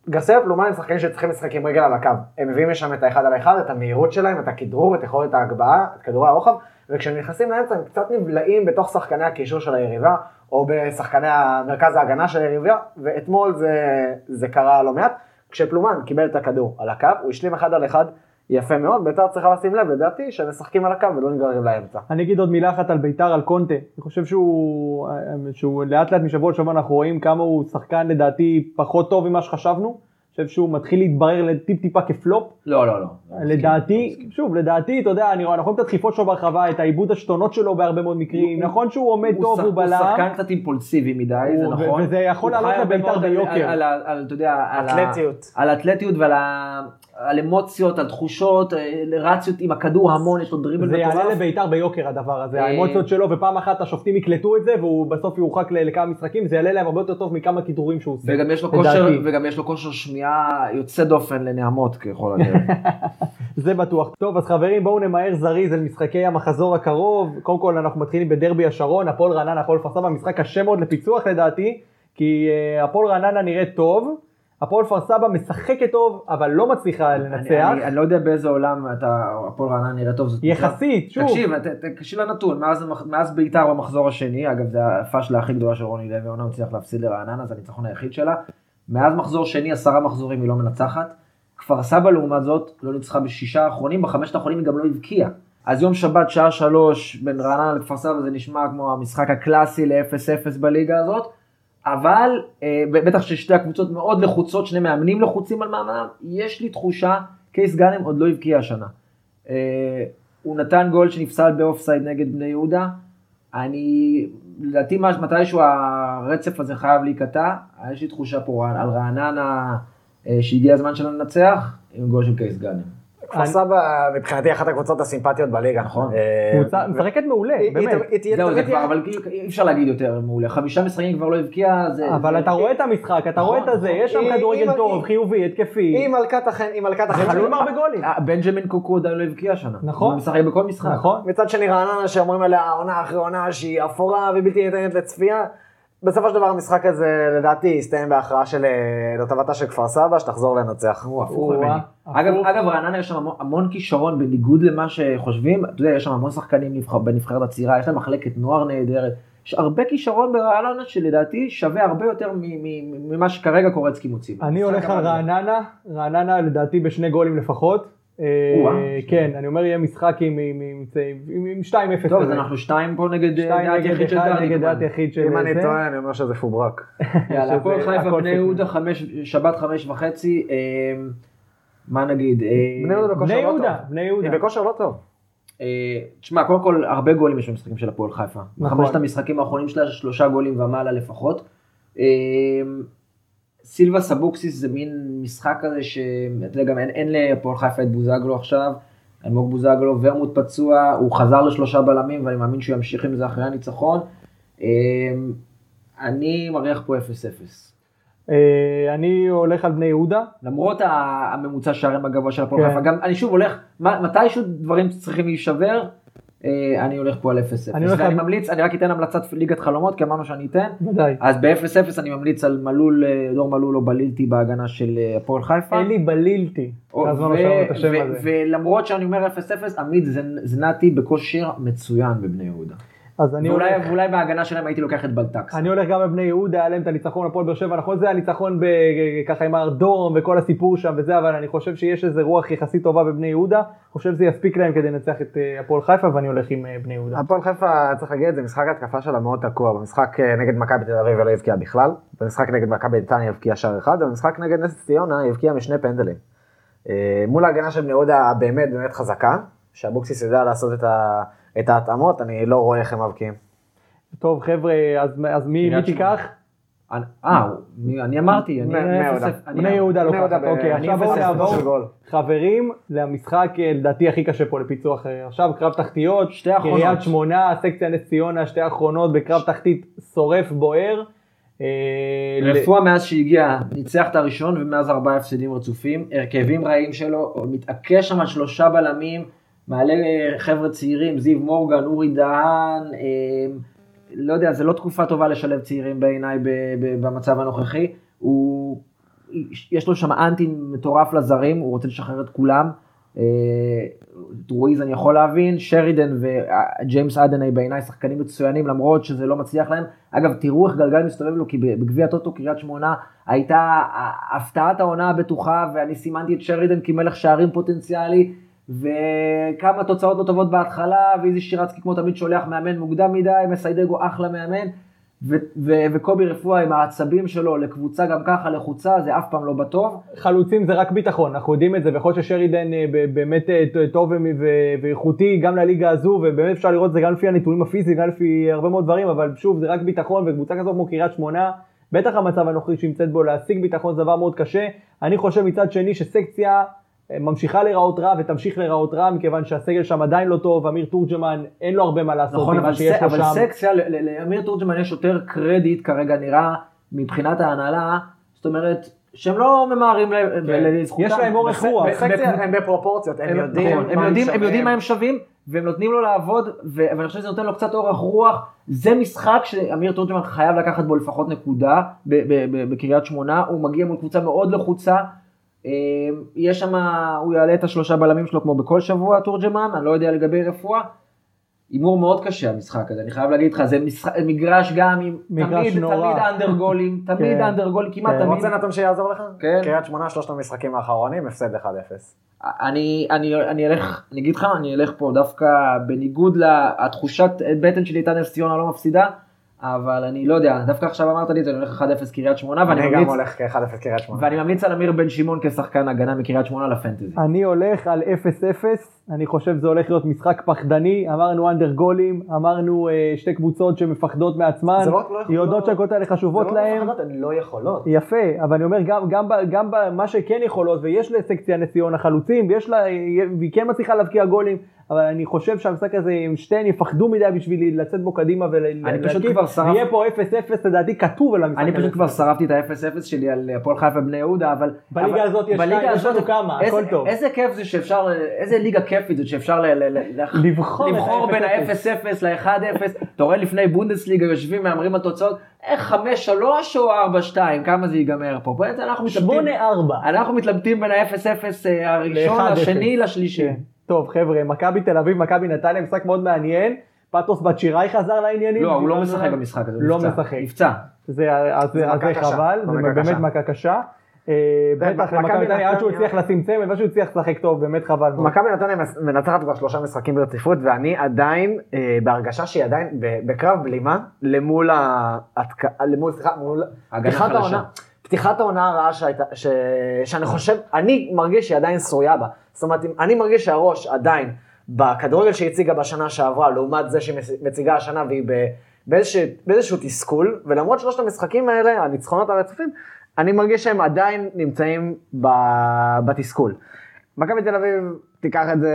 Speaker 4: גרסיה ופלומן הם שחקנים שצריכים לשחק עם רגל על הקו. הם מביאים לשם את האחד על האחד, את המהירות שלהם, את הכדרור, את יכולת ההגבהה, את כדורי הרוחב, וכשהם נכנסים לאמצע הם קצת נבלעים בתוך שחקני הקישור של היריבה, או בשחקני מרכז ההגנה של היריבה, ואתמול זה, זה קרה לא מעט. כשפלומן קיבל את הכדור על הקו, הוא השלים אחד על אחד יפה מאוד, בית"ר צריכה לשים לב לדעתי שהם משחקים על הקו ולא נגררים לאמצע.
Speaker 2: אני אגיד עוד מילה אחת על ביתר, על קונטה. אני חושב שהוא, שהוא לאט לאט משבוע לשבוע אנחנו רואים כמה הוא שחקן לדעתי פחות טוב ממה שחשבנו. חושב שהוא מתחיל להתברר טיפ טיפה כפלופ.
Speaker 3: לא, לא, לא.
Speaker 2: לדעתי, שוב, לדעתי, אתה יודע, אני רואה, אנחנו רואים את הדחיפות שלו ברחבה, את העיבוד השתונות שלו בהרבה מאוד מקרים, נכון שהוא עומד טוב, הוא בלם.
Speaker 3: הוא שחקן קצת אימפולסיבי מדי, זה נכון.
Speaker 2: וזה יכול לעלות לבית"ר ביוקר.
Speaker 3: על, אתה יודע, על
Speaker 4: אתלטיות.
Speaker 3: על אתלטיות ועל על אמוציות, על תחושות, רציות עם הכדור המון, יש לו דריבל
Speaker 2: מטורף. זה יעלה לבית"ר ביוקר הדבר הזה, האמוציות שלו, ופעם אחת השופטים יקלטו את זה, והוא בסוף יורחק לכמה משחקים, זה יעלה להם הרבה יותר טוב מכמה כידורים שהוא עושה.
Speaker 3: וגם יש לו כושר, וגם יש לו כושר שמיעה יוצא דופן לנעמות ככל הנראה.
Speaker 2: זה בטוח. טוב, אז חברים, בואו נמהר זריז אל משחקי המחזור הקרוב. קודם כל אנחנו מתחילים בדרבי השרון, הפועל רעננה, הפועל כפר סבא, משחק קשה מאוד לפיצוח לדעתי, כי אה, הפועל רעננה נראה טוב. הפועל כפר סבא משחקת טוב, אבל לא מצליחה לנצח. אני,
Speaker 3: אני, אני לא יודע באיזה עולם אתה, הפועל רעננה נראה טוב.
Speaker 2: יחסית, שוב.
Speaker 3: תקשיב, תקשיב לנתון, מאז, מאז בית"ר במחזור השני, אגב זה הפאשלה הכי גדולה של רוני לוי, העונה הצליח להפסיד לרעננה, זה הניצחון היחיד שלה. מאז מחזור שני, עשרה מחזורים היא לא מנצחת. כפר סבא לעומת זאת, לא ניצחה בשישה האחרונים, בחמשת האחרונים היא גם לא הבקיעה. אז יום שבת שעה שלוש בין רעננה לכפר סבא זה נשמע כמו המשחק הקלאסי ל-0-0 בליגה הזאת. אבל אה, בטח ששתי הקבוצות מאוד לחוצות, שני מאמנים לחוצים על מעמדם, יש לי תחושה, קייס גאנם עוד לא הבקיע השנה. אה, הוא נתן גול שנפסל באופסייד נגד בני יהודה. אני, לדעתי מתישהו הרצף הזה חייב להיקטע, יש לי תחושה פה על רעננה אה, שהגיע הזמן שלנו לנצח, עם גול של קייס גאנם.
Speaker 4: כפר סבא מבחינתי אחת הקבוצות הסימפטיות בליגה.
Speaker 3: נכון.
Speaker 2: קבוצה משחקת מעולה, באמת.
Speaker 3: זהו, זה כבר, אבל אי אפשר להגיד יותר מעולה. חמישה משחקים כבר לא הבקיע, זה...
Speaker 2: אבל אתה רואה את המשחק, אתה רואה את הזה, יש שם כדורגל טוב, חיובי, התקפי.
Speaker 4: עם מלכת החן, עם מלכת החן.
Speaker 2: חלול הרבה גולים.
Speaker 3: אה, בנג'מין קוקו עדיין לא הבקיע השנה.
Speaker 2: נכון.
Speaker 3: הוא משחק בכל משחק.
Speaker 2: נכון.
Speaker 4: מצד שני רעננה שאומרים עליה עונה אחרי עונה שהיא אפורה ובלתי ניתנת לצפייה. בסופו של דבר המשחק הזה לדעתי יסתיים בהכרעה של אה, לטובתה של כפר סבא שתחזור לנצח.
Speaker 3: הוא הפוך ממני. אגב, אגב רעננה יש שם המון, המון כישרון בניגוד למה שחושבים, אתה יודע יש שם המון שחקנים בנבחרת הצעירה, יש להם מחלקת נוער נהדרת, יש הרבה כישרון ברעננה שלדעתי שווה הרבה יותר ממה שכרגע קורץ קימוצים.
Speaker 2: אני הולך על רעננה, רעננה לדעתי בשני גולים לפחות. אה, כן, אני אומר יהיה משחק עם 2-0.
Speaker 3: טוב, אז אנחנו 2 פה נגד
Speaker 2: דעת יחיד של. נגד דעת יחיד של
Speaker 4: אם אני טועה, אני אומר שזה פוברק.
Speaker 3: יאללה, הפועל חיפה, בני יהודה, שבת חמש וחצי. אה, מה נגיד? אה,
Speaker 4: בני יהודה בכושר לא טוב.
Speaker 2: בני יהודה.
Speaker 4: היא בכושר לא טוב.
Speaker 3: תשמע, קודם כל, הרבה גולים יש במשחקים של הפועל חיפה.
Speaker 2: נכון.
Speaker 3: בחמשת המשחקים האחרונים שלה, שלושה גולים ומעלה לפחות. סילבס אבוקסיס זה מין משחק כזה שאתה יודע גם אין, אין להפועל חיפה את בוזגלו עכשיו, אלמוג בוזגלו, ורמוט פצוע, הוא חזר לשלושה בלמים ואני מאמין שהוא ימשיך עם זה אחרי הניצחון. אמ, אני מריח פה 0-0.
Speaker 2: אה, אני הולך על בני יהודה.
Speaker 3: למרות הממוצע שערים הגבוה של הפועל כן. חיפה, גם אני שוב הולך, מתישהו דברים צריכים להישבר, אני הולך פה על 0-0. אני, ואני ממליץ, אני רק אתן המלצת ליגת חלומות, כי אמרנו שאני אתן.
Speaker 2: ודאי.
Speaker 3: אז ב-0-0 אני ממליץ על מלול, אה, דור מלול או בלילתי בהגנה של אה, הפועל חיפה.
Speaker 2: אלי בלילתי.
Speaker 3: ולמרות שאני אומר 0-0, עמית זנתי בכושר מצוין בבני יהודה.
Speaker 2: אז אני
Speaker 3: ואולי, הולך... ואולי בהגנה שלהם הייתי לוקח את בלטקס.
Speaker 2: אני הולך גם בבני יהודה, היה להם את הניצחון הפועל באר שבע, נכון זה הניצחון ככה עם הארדורם וכל הסיפור שם וזה, אבל אני חושב שיש איזה רוח יחסית טובה בבני יהודה, חושב שזה יספיק להם כדי לנצח את אה, הפועל חיפה ואני הולך עם אה, בני יהודה.
Speaker 4: הפועל חיפה, צריך להגיד, זה משחק התקפה שלה מאוד תקוע, במשחק אה, נגד מכבי תל אביב לא הבקיע בכלל, במשחק נגד מכבי נתניה הבקיע שער אחד, ובמשחק נגד נס ציונה הבקיע משני פנדלים. מול ההגנה של בני יהודה באמת באמת חזקה, שאבוקסיס יודע לעשות את ההתאמות, אני לא רואה איך הם מבקיעים.
Speaker 2: טוב חבר'ה, אז, אז מי, מי תיקח?
Speaker 3: אה, אני אמרתי, אני
Speaker 2: בני יהודה לוקחת, אוקיי, עכשיו בואו נעבור, חברים, למשחק אה, לדעתי הכי קשה פה לפיצוח, אה, עכשיו קרב תחתיות, קריית שמונה, סקציה נס ציונה, שתי אחרונות בקרב תחתית שורף בוער.
Speaker 3: אה, רפואה מאז שהגיע, ניצח את הראשון ומאז ארבעה הפסדים רצופים, הרכבים רעים שלו, מתעקש שם על שלושה בלמים, מעלה חבר'ה צעירים, זיו מורגן, אורי דהן, לא יודע, זה לא תקופה טובה לשלב צעירים בעיניי במצב הנוכחי. הוא, יש לו שם אנטי מטורף לזרים, הוא רוצה לשחרר את כולם. את אה, אני יכול להבין, שרידן וג'יימס אדני בעיניי שחקנים מצוינים למרות שזה לא מצליח להם. אגב, תראו איך גלגל מסתובב לו, כי בגביע טוטו קריית שמונה הייתה הפתעת העונה הבטוחה, ואני סימנתי את שרידן כמלך שערים פוטנציאלי. וכמה תוצאות לא טובות בהתחלה, ואיזי שירצקי כמו תמיד שולח מאמן מוקדם מדי, מסיידגו אחלה מאמן. ו- ו- וקובי רפואה עם העצבים שלו לקבוצה גם ככה לחוצה, זה אף פעם לא בטוב.
Speaker 2: חלוצים זה רק ביטחון, אנחנו יודעים את זה, ויכול להיות ששרידן אה, באמת אה, טוב ואיכותי גם לליגה הזו, ובאמת אפשר לראות את זה גם לפי הנתונים הפיזיים, גם לפי הרבה מאוד דברים, אבל שוב, זה רק ביטחון, וקבוצה כזאת כמו קריית שמונה, בטח המצב הנוכחי שנמצאת בו, להשיג ביטחון זה דבר מאוד קשה. אני חושב מצד שני שסקציה ממשיכה להיראות רע ותמשיך להיראות רע, מכיוון שהסגל שם עדיין לא טוב, אמיר תורג'מן, אין לו הרבה מה לעשות
Speaker 3: נכון,
Speaker 2: עם מה
Speaker 3: אבל,
Speaker 2: שיש לו
Speaker 3: אבל
Speaker 2: שם.
Speaker 3: סקציה, ל- ל- לאמיר תורג'מן יש יותר קרדיט כרגע נראה מבחינת ההנהלה, זאת אומרת, שהם לא ממהרים ל- לזכותם.
Speaker 2: כן. יש להם אורך רוח.
Speaker 4: הם בפרופורציות, הם
Speaker 3: הם
Speaker 4: יודעים
Speaker 3: נכון, הם
Speaker 4: מה
Speaker 3: יודעים, הם מה
Speaker 4: שווים.
Speaker 3: הם שווים, והם נותנים לו לעבוד, ואני חושב שזה נותן לו קצת אורך רוח. זה משחק שאמיר תורג'מן חייב לקחת בו לפחות נקודה בקריית שמונה, הוא מגיע מול קבוצה מאוד לחוצה. אה, יש שם, הוא יעלה את השלושה בלמים שלו כמו בכל שבוע, תורג'מן, אני לא יודע לגבי רפואה. הימור מאוד קשה המשחק הזה, אני חייב להגיד לך, זה משחק, מגרש גם עם,
Speaker 2: מגרש
Speaker 3: תמיד,
Speaker 2: נורא.
Speaker 3: תמיד אנדרגולים, תמיד
Speaker 2: כן.
Speaker 3: אנדרגולים, כמעט
Speaker 2: כן.
Speaker 4: אתה
Speaker 3: תמיד.
Speaker 4: רוצה נתון שיעזור לך?
Speaker 3: כן.
Speaker 4: קריית שמונה, שלושת המשחקים האחרונים, הפסד 1-0.
Speaker 3: אני, אני, אני אלך, אני אגיד לך, אני אלך פה דווקא בניגוד לתחושת בטן שלי איתה נס ציונה לא מפסידה, אבל אני לא יודע, דווקא עכשיו אמרת לי, את זה, אני הולך 1-0 קריית שמונה, ואני
Speaker 4: אני גם
Speaker 3: ממליץ,
Speaker 4: הולך כ-1-0 קריית שמונה.
Speaker 3: ואני ממליץ על אמיר בן שמעון כשחקן הגנה מקריית שמונה לפנטזי.
Speaker 2: אני הולך על 0-0, אני חושב זה הולך להיות משחק פחדני, אמרנו אנדר גולים, אמרנו אה, שתי קבוצות שמפחדות מעצמן,
Speaker 4: לא לא
Speaker 2: יודעות שהקבוצות האלה חשובות
Speaker 4: זה לא
Speaker 2: להן,
Speaker 4: מפחדות, הן לא יכולות.
Speaker 2: יפה, אבל אני אומר גם, גם, ב- גם במה שכן יכולות, ויש לסקציה נס ציונה חלוצים, והיא כן מצליחה להבקיע גולים, אבל אני חושב שהמשחק הזה, אם שתיהן יפחדו מדי בשביל לצאת בו קדימה
Speaker 3: אני
Speaker 2: ולהקיף, ויהיה פה 0-0 לדעתי כתוב על המשחק
Speaker 3: אני
Speaker 2: הזה.
Speaker 3: פשוט כבר שרפתי את ה-0-0 שלי על הפועל חיפה בני יהודה, אבל...
Speaker 2: בליגה הזאת יש
Speaker 3: בליגה
Speaker 2: יש
Speaker 3: הזאת-
Speaker 2: לנו כמה,
Speaker 3: איזה-
Speaker 2: הכל טוב.
Speaker 3: איזה כיף זה שאפשר, איזה ליגה כיפית זאת שאפשר
Speaker 2: לבחור
Speaker 3: בין
Speaker 2: ה-
Speaker 3: ה-0-0 ל-1-0. אתה רואה לפני בונדסליגה יושבים מהמרים על תוצאות, איך 5-3 או 4-2, כמה זה ייגמר פה? באמת אנחנו מתלבטים.
Speaker 2: 8-4.
Speaker 3: אנחנו מתלבטים בין ה-0-0 הראשון,
Speaker 2: ל- 1-0.
Speaker 3: לשני, לשלישי.
Speaker 2: טוב חבר'ה, מכבי תל אביב, מכבי נתניה, משחק מאוד מעניין. פטוס בת שיראי חזר לעניינים.
Speaker 3: לא, הוא לא משחק. במשחק הזה,
Speaker 2: לא. משחק.
Speaker 3: נפצע.
Speaker 2: זה, חבל, זה באמת. מכה קשה. אה, בטח
Speaker 4: מכבי
Speaker 2: נתניה, עד שהוא הצליח לשים צמד, עד שהוא הצליח לשחק טוב, באמת חבל.
Speaker 4: מכבי נתניה מנצחת כבר שלושה משחקים ברציפות, ואני עדיין אה, בהרגשה שהיא עדיין בקרב בלימה למול למול, סליחה, מול
Speaker 3: הגנה
Speaker 4: פתיחת
Speaker 3: חלשה.
Speaker 4: העונה. פתיחת העונה הרעה. שאני חושב, אני מרגיש שהיא עדיין שרויה בה. זאת אומרת, אני מרגיש שהראש עדיין בכדורגל שהיא הציגה בשנה שעברה, לעומת זה שהיא מציגה השנה והיא ב... באיזשהו, באיזשהו תסכול, ולמרות שלושת המשחקים האלה, הניצחונות הרצופים, אני מרגיש שהם עדיין נמצאים ב... בתסכול. מכבי תל אביב תיקח את זה,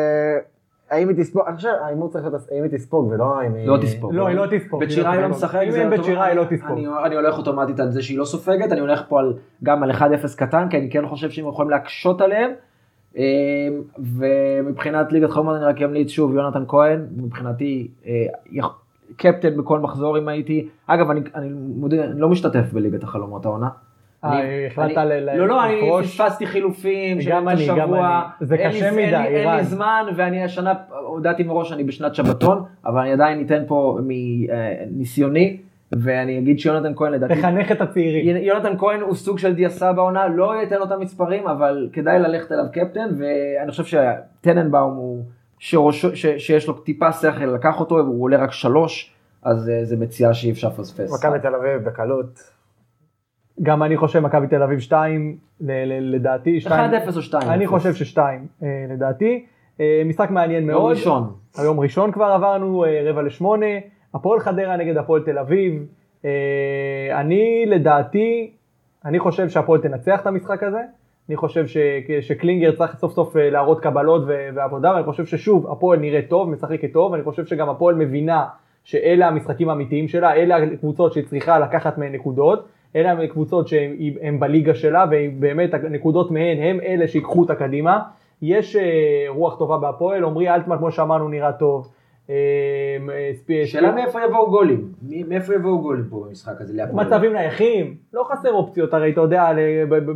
Speaker 4: האם היא תספוג, אני חושב, ההימור צריך להיות האם היא תספוג ולא האם היא...
Speaker 3: לא תספוג.
Speaker 2: לא, היא לא תספוג.
Speaker 3: בית שירה היא לא משחק.
Speaker 2: אם אין שירה היא לא תספוג.
Speaker 3: אני הולך אוטומטית על זה שהיא לא סופגת, אני הולך פה גם על 1-0 קטן, כי אני כן חושב שהם יכולים להקשות עליהם. אה, ומבחינת ליגת חומות אני רק אמליץ שוב, יונתן כהן, מבחינתי, אה, קפטן בכל מחזור אם הייתי. אגב, אני, אני מודה, אני לא משתתף בליגת החלומות העונה.
Speaker 2: אה, החלטת ל-
Speaker 3: לא, לא, אני? פספסתי חילופים של
Speaker 2: גם
Speaker 3: אמצע
Speaker 2: אני, גם
Speaker 3: שבוע.
Speaker 2: אני. זה
Speaker 3: אין
Speaker 2: קשה
Speaker 3: אין
Speaker 2: מדי,
Speaker 3: אין
Speaker 2: ערן.
Speaker 3: לי זמן, ואני השנה הודעתי מראש שאני בשנת שבתון, אבל אני עדיין אתן פה מניסיוני, ואני אגיד שיונתן כהן לדעתי,
Speaker 2: תחנך את הצעירים.
Speaker 3: יונתן כהן הוא סוג של דיאסה בעונה, לא ייתן לו את המספרים, אבל כדאי ללכת אליו קפטן, ואני חושב שטננבאום הוא, שראשו- ש- שיש לו טיפה שכל לקח אותו, והוא עולה רק שלוש, אז אה, זה מציאה שאי אפשר לפספס.
Speaker 4: מכבי תל אביב בקלות.
Speaker 2: גם אני חושב מכבי תל אביב 2, לדעתי 2.
Speaker 3: 1-0 או 2.
Speaker 2: אני חושב ששתיים, אה, לדעתי. אה, משחק מעניין מאוד.
Speaker 3: יום ראשון.
Speaker 2: היום ראשון כבר עברנו, רבע לשמונה. הפועל חדרה נגד הפועל תל אביב. אה, אני לדעתי, אני חושב שהפועל תנצח את המשחק הזה. אני חושב ש, שקלינגר צריך סוף סוף אה, להראות קבלות ועבודה, ואני חושב ששוב, הפועל נראית טוב, משחקת טוב, אני חושב שגם הפועל מבינה שאלה המשחקים האמיתיים שלה, אלה הקבוצות שהיא צריכה לקחת מהן נקודות, אלה הקבוצות שהן בליגה שלה, ובאמת הנקודות מהן הם אלה שיקחו אותה קדימה. יש אה, רוח טובה בהפועל, עמרי אלטמן, כמו שאמרנו, נראה טוב. אה, אה,
Speaker 3: שאלה מאיפה יבואו גולים? מאיפה יבואו גולים פה במשחק הזה? להפועל?
Speaker 2: מצבים נייחים, לא חסר אופציות, הרי אתה יודע,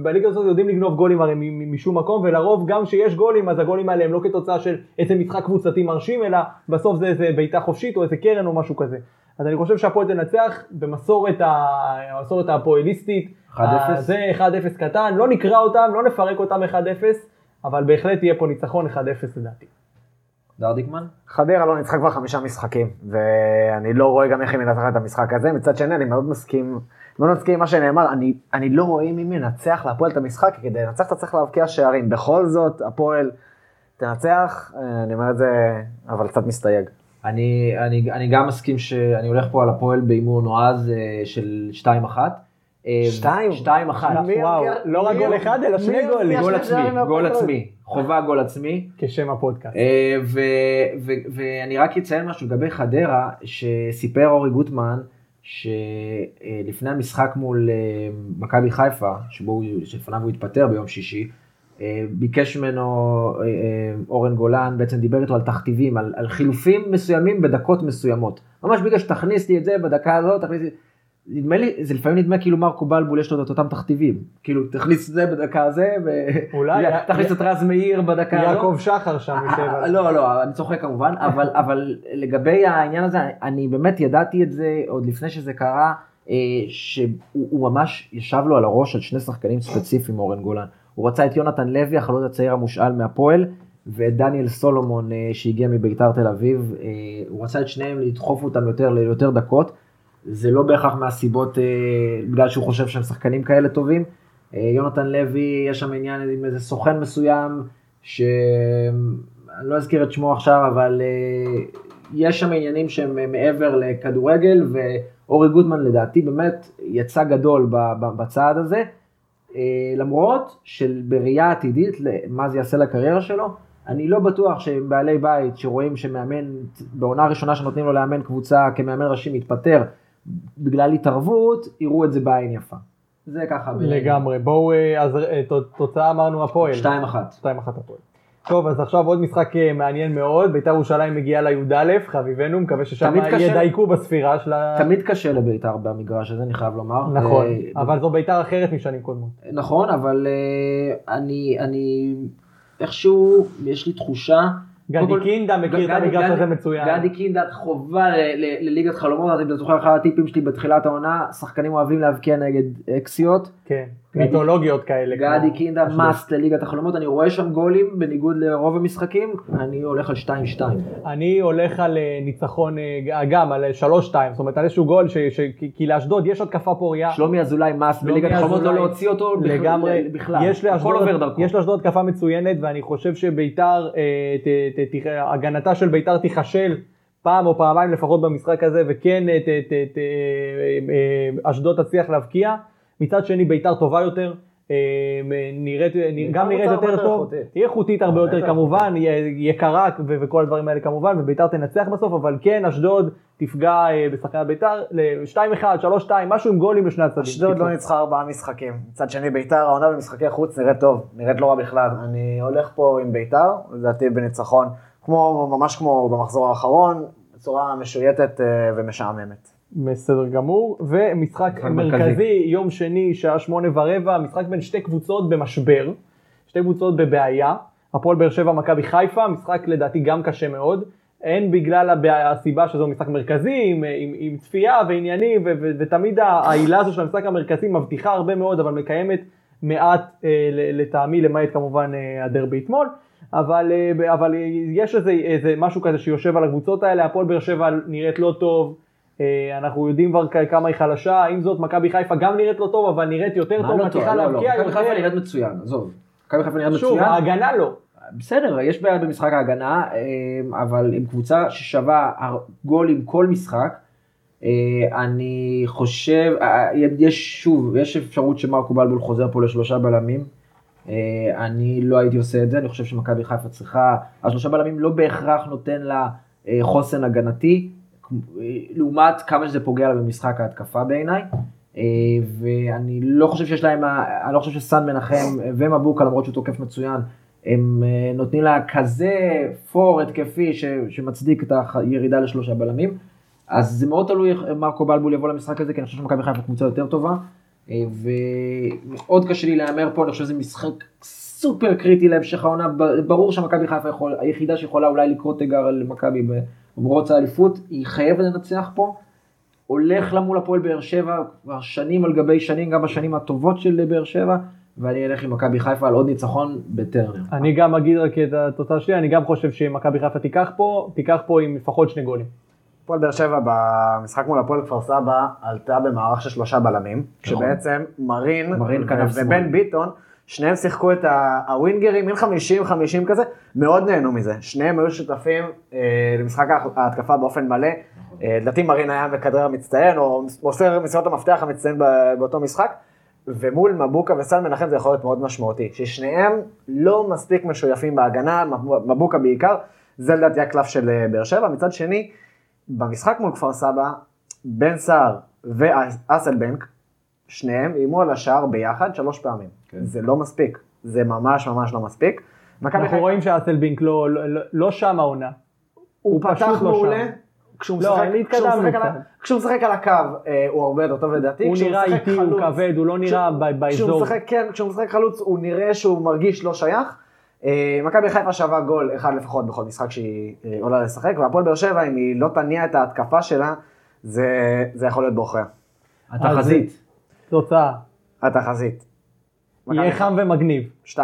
Speaker 2: בליגה הזאת יודעים לגנוב גולים הרי משום מקום, ולרוב גם כשיש גולים, אז הגולים האלה הם לא כתוצאה של איזה משחק קבוצתי מרשים, אלא בסוף זה איזה בעיטה חופשית או איזה קרן או משהו כזה. אז אני חושב שהפועל תנצח במסורת הפועליסטית.
Speaker 3: 1-0?
Speaker 2: אה, זה 1-0 קטן, לא נקרא אותם, לא נפרק אותם 1-0, אבל בהחלט יהיה פה ניצחון 1-0 לדעתי.
Speaker 3: דרדיקמן?
Speaker 4: חדרה לא ניצחה כבר חמישה משחקים, ואני לא רואה גם איך היא מנצחת את המשחק הזה. מצד שני, אני מאוד מסכים, מאוד מסכים עם מה שנאמר, אני, אני לא רואה מי מנצח להפועל את המשחק, כי כדי לנצח אתה צריך להבקיע שערים. בכל זאת, הפועל תנצח, אה, אני אומר את זה, אבל קצת מסתייג.
Speaker 3: אני, אני, אני גם מסכים שאני הולך פה על הפועל בהימור נועז אה, של 2-1. אה,
Speaker 4: שתיים?
Speaker 3: 2-1.
Speaker 4: מי
Speaker 2: וואו, לא רק גול אחד, אלא שני גולים.
Speaker 3: גול עצמי, גול? עצמי, חובה גול עצמי.
Speaker 2: כשם הפודקאסט.
Speaker 3: אה, ואני רק אציין משהו לגבי חדרה, שסיפר אורי גוטמן, שלפני המשחק מול אה, מכבי חיפה, שבו שלפניו הוא התפטר ביום שישי, אה, ביקש ממנו אה, אה, אורן גולן, בעצם דיבר איתו על תכתיבים, על, על חילופים מסוימים בדקות מסוימות. ממש בגלל שתכניס לי את זה בדקה הזאת, תכניס לי... נדמה לי, זה לפעמים נדמה כאילו מרקו בלבול יש לו את אותם תכתיבים. כאילו, תכניס את זה בדקה הזה,
Speaker 2: אולי-
Speaker 3: ותכניס את רז מאיר בדקה הזאת.
Speaker 2: יעקב שחר שם יושב על...
Speaker 3: לא, לא, אני צוחק כמובן, אבל, אבל לגבי העניין הזה, אני באמת ידעתי את זה עוד לפני שזה קרה, אה, שהוא הוא ממש ישב לו על הראש על שני שחקנים ספציפיים, אורן גולן. הוא רצה את יונתן לוי, החלוץ הצעיר המושאל מהפועל, ואת דניאל סולומון אה, שהגיע מביתר תל אביב. אה, הוא רצה את שניהם לדחוף אותם יותר ליותר דקות. זה לא בהכרח מהסיבות, אה, בגלל שהוא חושב שהם שחקנים כאלה טובים. אה, יונתן לוי, יש שם עניין עם איזה סוכן מסוים, שאני לא אזכיר את שמו עכשיו, אבל אה, יש שם עניינים שהם מעבר לכדורגל, ואורי גוטמן לדעתי באמת יצא גדול בצעד הזה, למרות שבראייה עתידית, מה זה יעשה לקריירה שלו, אני לא בטוח שהם בעלי בית שרואים שמאמן, בעונה הראשונה שנותנים לו לאמן קבוצה כמאמן ראשי מתפטר בגלל התערבות, יראו את זה בעין יפה. זה ככה.
Speaker 2: לגמרי. בואו, אה, אז אה, תוצאה אמרנו הפועל.
Speaker 3: 2-1.
Speaker 2: 2-1 הפועל. טוב, אז עכשיו עוד משחק אה, מעניין מאוד, בית"ר ירושלים מגיעה לי"א, חביבנו, מקווה ששם. ידייקו בספירה של ה...
Speaker 3: תמיד קשה לבית"ר במגרש הזה, אני חייב לומר.
Speaker 2: נכון, אבל זו בית"ר אחרת משנים קודמות.
Speaker 3: נכון, אבל אני, אני, איכשהו, יש לי תחושה...
Speaker 2: גדי קינדה מכיר את המגרש הזה מצוין.
Speaker 3: גדי קינדה חובה לליגת חלומות, אם אתה זוכר אחד הטיפים שלי בתחילת העונה, שחקנים אוהבים להבקיע נגד אקסיות.
Speaker 2: כן, מיתולוגיות כאלה.
Speaker 3: גדי קינדה. מאסט לליגת החלומות, אני רואה שם גולים בניגוד לרוב המשחקים, אני הולך על 2-2.
Speaker 2: אני הולך על אה, ניצחון, אה, גם על 3-2, זאת אומרת על איזשהו גול, כי- לאשדוד יש התקפה פוריה.
Speaker 3: שלומי אזולאי מאסט בליגת החלומות, לא להוציא אותו
Speaker 2: לגמרי,
Speaker 3: בכלל.
Speaker 2: יש
Speaker 3: הכל
Speaker 2: לאשדוד,
Speaker 3: עובר דרכו.
Speaker 2: יש לאשדוד התקפה מצוינת ואני חושב שביתר, אה, הגנתה של ביתר תיכשל פעם או פעמיים לפחות במשחק הזה וכן אה, אה, אה, אשדוד תצליח להבקיע. מצד שני ביתר טובה יותר. אה, נראית, גם נראית יותר טוב. היא איכותית הרבה יותר כמובן, יקרה וכל הדברים האלה כמובן, וביתר תנצח בסוף, אבל כן אשדוד תפגע בשחקני ביתר, ל-2-1, 3-2, משהו עם גולים לשני הצדדים.
Speaker 4: אשדוד. לא ניצחה ארבעה משחקים. מצד שני, ביתר, העונה במשחקי חוץ נראית טוב, נראית לא רע בכלל. אני הולך פה עם ביתר, לדעתי בניצחון, כמו, ממש כמו במחזור האחרון, בצורה משויטת אה, ומשעממת.
Speaker 2: בסדר גמור, ומשחק
Speaker 3: משחק
Speaker 2: מרכזי,
Speaker 3: מרכזי.
Speaker 2: יום שני, שעה שמונה ורבע, משחק בין שתי קבוצות במשבר, שתי קבוצות בבעיה, הפועל באר שבע, מכבי חיפה, משחק לדעתי גם קשה מאוד, הן בגלל הבע- הסיבה שזהו משחק מרכזי, עם, עם, עם צפייה ועניינים, ו, ו, ותמיד העילה הזו של המשחק המרכזי מבטיחה הרבה מאוד, אבל מקיימת מעט אה, לטעמי, למעט כמובן אה, הדרבי אתמול. אבל, אה, אבל יש איזה, איזה משהו כזה שיושב על הקבוצות האלה, הפועל באר שבע נראית לא טוב, אנחנו יודעים כבר כמה היא חלשה, עם זאת מכבי חיפה גם נראית לא טוב, אבל נראית יותר טוב,
Speaker 3: לא?
Speaker 2: מצליחה
Speaker 3: לא, לא,
Speaker 2: להבקיע
Speaker 3: מכבי חיפה
Speaker 2: יותר.
Speaker 3: נראית מצוין, עזוב. מכבי חיפה נראית
Speaker 2: שוב,
Speaker 3: מצוין.
Speaker 2: ההגנה לא.
Speaker 3: בסדר, יש בעיה במשחק ההגנה, אה, אבל עם קבוצה ששווה גול עם כל משחק, אה, אני חושב, אה, יש שוב, יש אפשרות שמרקו בלבול חוזר פה לשלושה בלמים. אה, אני לא הייתי עושה את זה, אני חושב שמכבי חיפה צריכה, השלושה בלמים לא בהכרח נותן לה אה, חוסן הגנתי, אה, לעומת כמה שזה פוגע לה במשחק ההתקפה בעיניי. אה, ואני לא חושב שיש להם, אני לא חושב שסן מנחם ומבוקה, למרות שהוא תוקף מצוין, הם אה, נותנים לה כזה פור התקפי שמצדיק את הירידה לשלושה בלמים. אז זה מאוד תלוי איך מרקו בלבול יבוא למשחק הזה, כי אני חושב שמכבי חיפה קבוצה יותר טובה. אה, ומאוד קשה לי להמר פה, אני חושב שזה משחק סופר קריטי להמשך העונה. ברור שמכבי חיפה היחידה שיכולה אולי לקרוא תיגר על מכבי במרוץ האליפות, היא חייבת לנצח פה. הולך לה מול הפועל באר שבע כבר שנים על גבי שנים, גם בשנים הטובות של באר שבע, ואני אלך עם מכבי חיפה על עוד ניצחון בטרנר.
Speaker 2: אני גם אגיד רק את התוצאה שלי, אני גם חושב שמכבי חיפה תיקח פה, תיקח פה עם לפחות שני גולים.
Speaker 4: הפועל באר שבע במשחק מול הפועל כפר סבא עלתה במערך של שלושה בלמים, כשבעצם מרין. ובן ביטון, שניהם שיחקו את הווינגרים, מין 50-50 כזה, מאוד נהנו מזה. שניהם היו שותפים אה, למשחק ההתקפה באופן מלא. אה, לדעתי מרין היה מכדרר מצטיין, או מוסר מסירות המפתח המצטיין באותו משחק. ומול מבוקה וסל מנחם זה יכול להיות מאוד משמעותי, ששניהם לא מספיק משויפים בהגנה, מבוקה בעיקר, זה לדעתי הקלף של אה, באר שבע. מצד שני, במשחק מול כפר סבא, בן סער ואסלבנק, שניהם איימו על השער ביחד שלוש פעמים.
Speaker 3: כן.
Speaker 4: זה לא מספיק, זה ממש ממש לא מספיק.
Speaker 2: אנחנו
Speaker 4: חיפה-
Speaker 2: רואים שאסלבינק לא- לא לא- לא שם העונה.
Speaker 4: הוא
Speaker 2: הוא
Speaker 4: פתח
Speaker 2: לא
Speaker 4: מעולה. כשהוא
Speaker 2: לא,
Speaker 4: משחק,
Speaker 2: אני
Speaker 4: כשהוא משחק על ה-
Speaker 2: קצת.
Speaker 4: כשהוא משחק על הקו אה, הוא הרבה יותר טוב לדעתי.
Speaker 2: הוא נראה איטי, הוא כבד, הוא לא נראה
Speaker 4: כשהוא-
Speaker 2: ב-
Speaker 4: כשהוא
Speaker 2: באזור.
Speaker 4: משחק, כן, כשהוא משחק חלוץ הוא נראה שהוא מרגיש לא שייך. אה, מכבי חיפה שווה גול אחד לפחות בכל משחק שהיא אה, עולה לשחק, והפועל באר שבע אם היא לא תניע את ההתקפה שלה, זה זה יכול להיות בעוכריה.
Speaker 3: התחזית.
Speaker 2: תוצאה,
Speaker 4: התחזית.
Speaker 2: יהיה חם ומגניב.
Speaker 4: 2-2.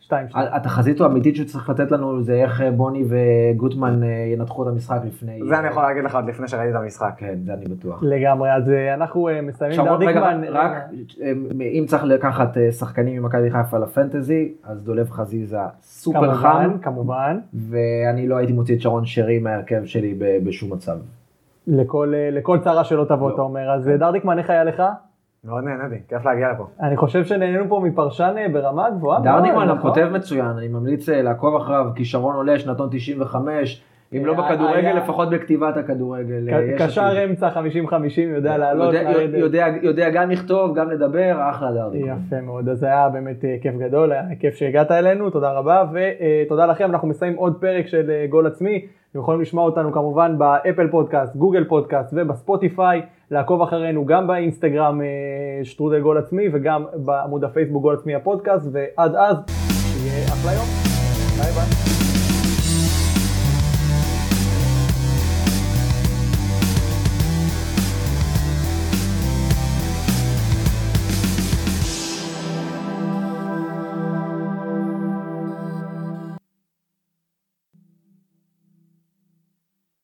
Speaker 2: 2
Speaker 3: התחזית האמיתית שצריך לתת לנו זה איך אה, בוני וגוטמן אה, ינתחו את המשחק לפני...
Speaker 4: זה אני יכול להגיד לך עוד לפני שראיתי את המשחק.
Speaker 3: כן, זה אני בטוח.
Speaker 2: לגמרי, אז אה, אנחנו מסיימים.
Speaker 3: רגע,
Speaker 2: דרדיקמן,
Speaker 3: רק, אם צריך לקחת שחקנים ממכבי חיפה לפנטזי, אז דולב חזיזה סופר חם,
Speaker 2: כמובן, כמובן.
Speaker 3: ואני לא הייתי מוציא את שרון שרי מההרכב שלי ב- בשום מצב.
Speaker 2: לכל, צרה שלא תבוא,
Speaker 3: לא.
Speaker 2: אתה אומר. אז דרדיקמן, איך היה לך?
Speaker 4: מאוד נהניתי, כיף להגיע לפה.
Speaker 2: אני חושב שנהנינו פה מפרשן אה, ברמה גבוהה. נכון?
Speaker 3: כותב מצוין, אני ממליץ אה, לעקוב אחריו, כישרון עולה, שנתון 95, אם לא
Speaker 2: היה-
Speaker 3: בכדורגל, לפחות בכתיבת הכדורגל. אה,
Speaker 2: קשר. אמצע 50-50, יודע לעלות,
Speaker 3: יודע- גם לכתוב, גם לדבר, אחלה דרדיקמן.
Speaker 2: יפה מאוד, אז היה באמת אה, כיף גדול, היה כיף שהגעת אלינו, תודה רבה, ותודה לכם, אנחנו מסיימים עוד פרק של אה, גול עצמי, אתם יכולים לשמוע אותנו כמובן ב Apple Podcast, Google Podcast וב Spotify, לעקוב אחרינו גם באינסטגרם אה, שטרודל גול עצמי וגם בעמוד הפייסבוק גול עצמי הפודקאסט, ועד אז, שיהיה אחלה יום, ביי ביי.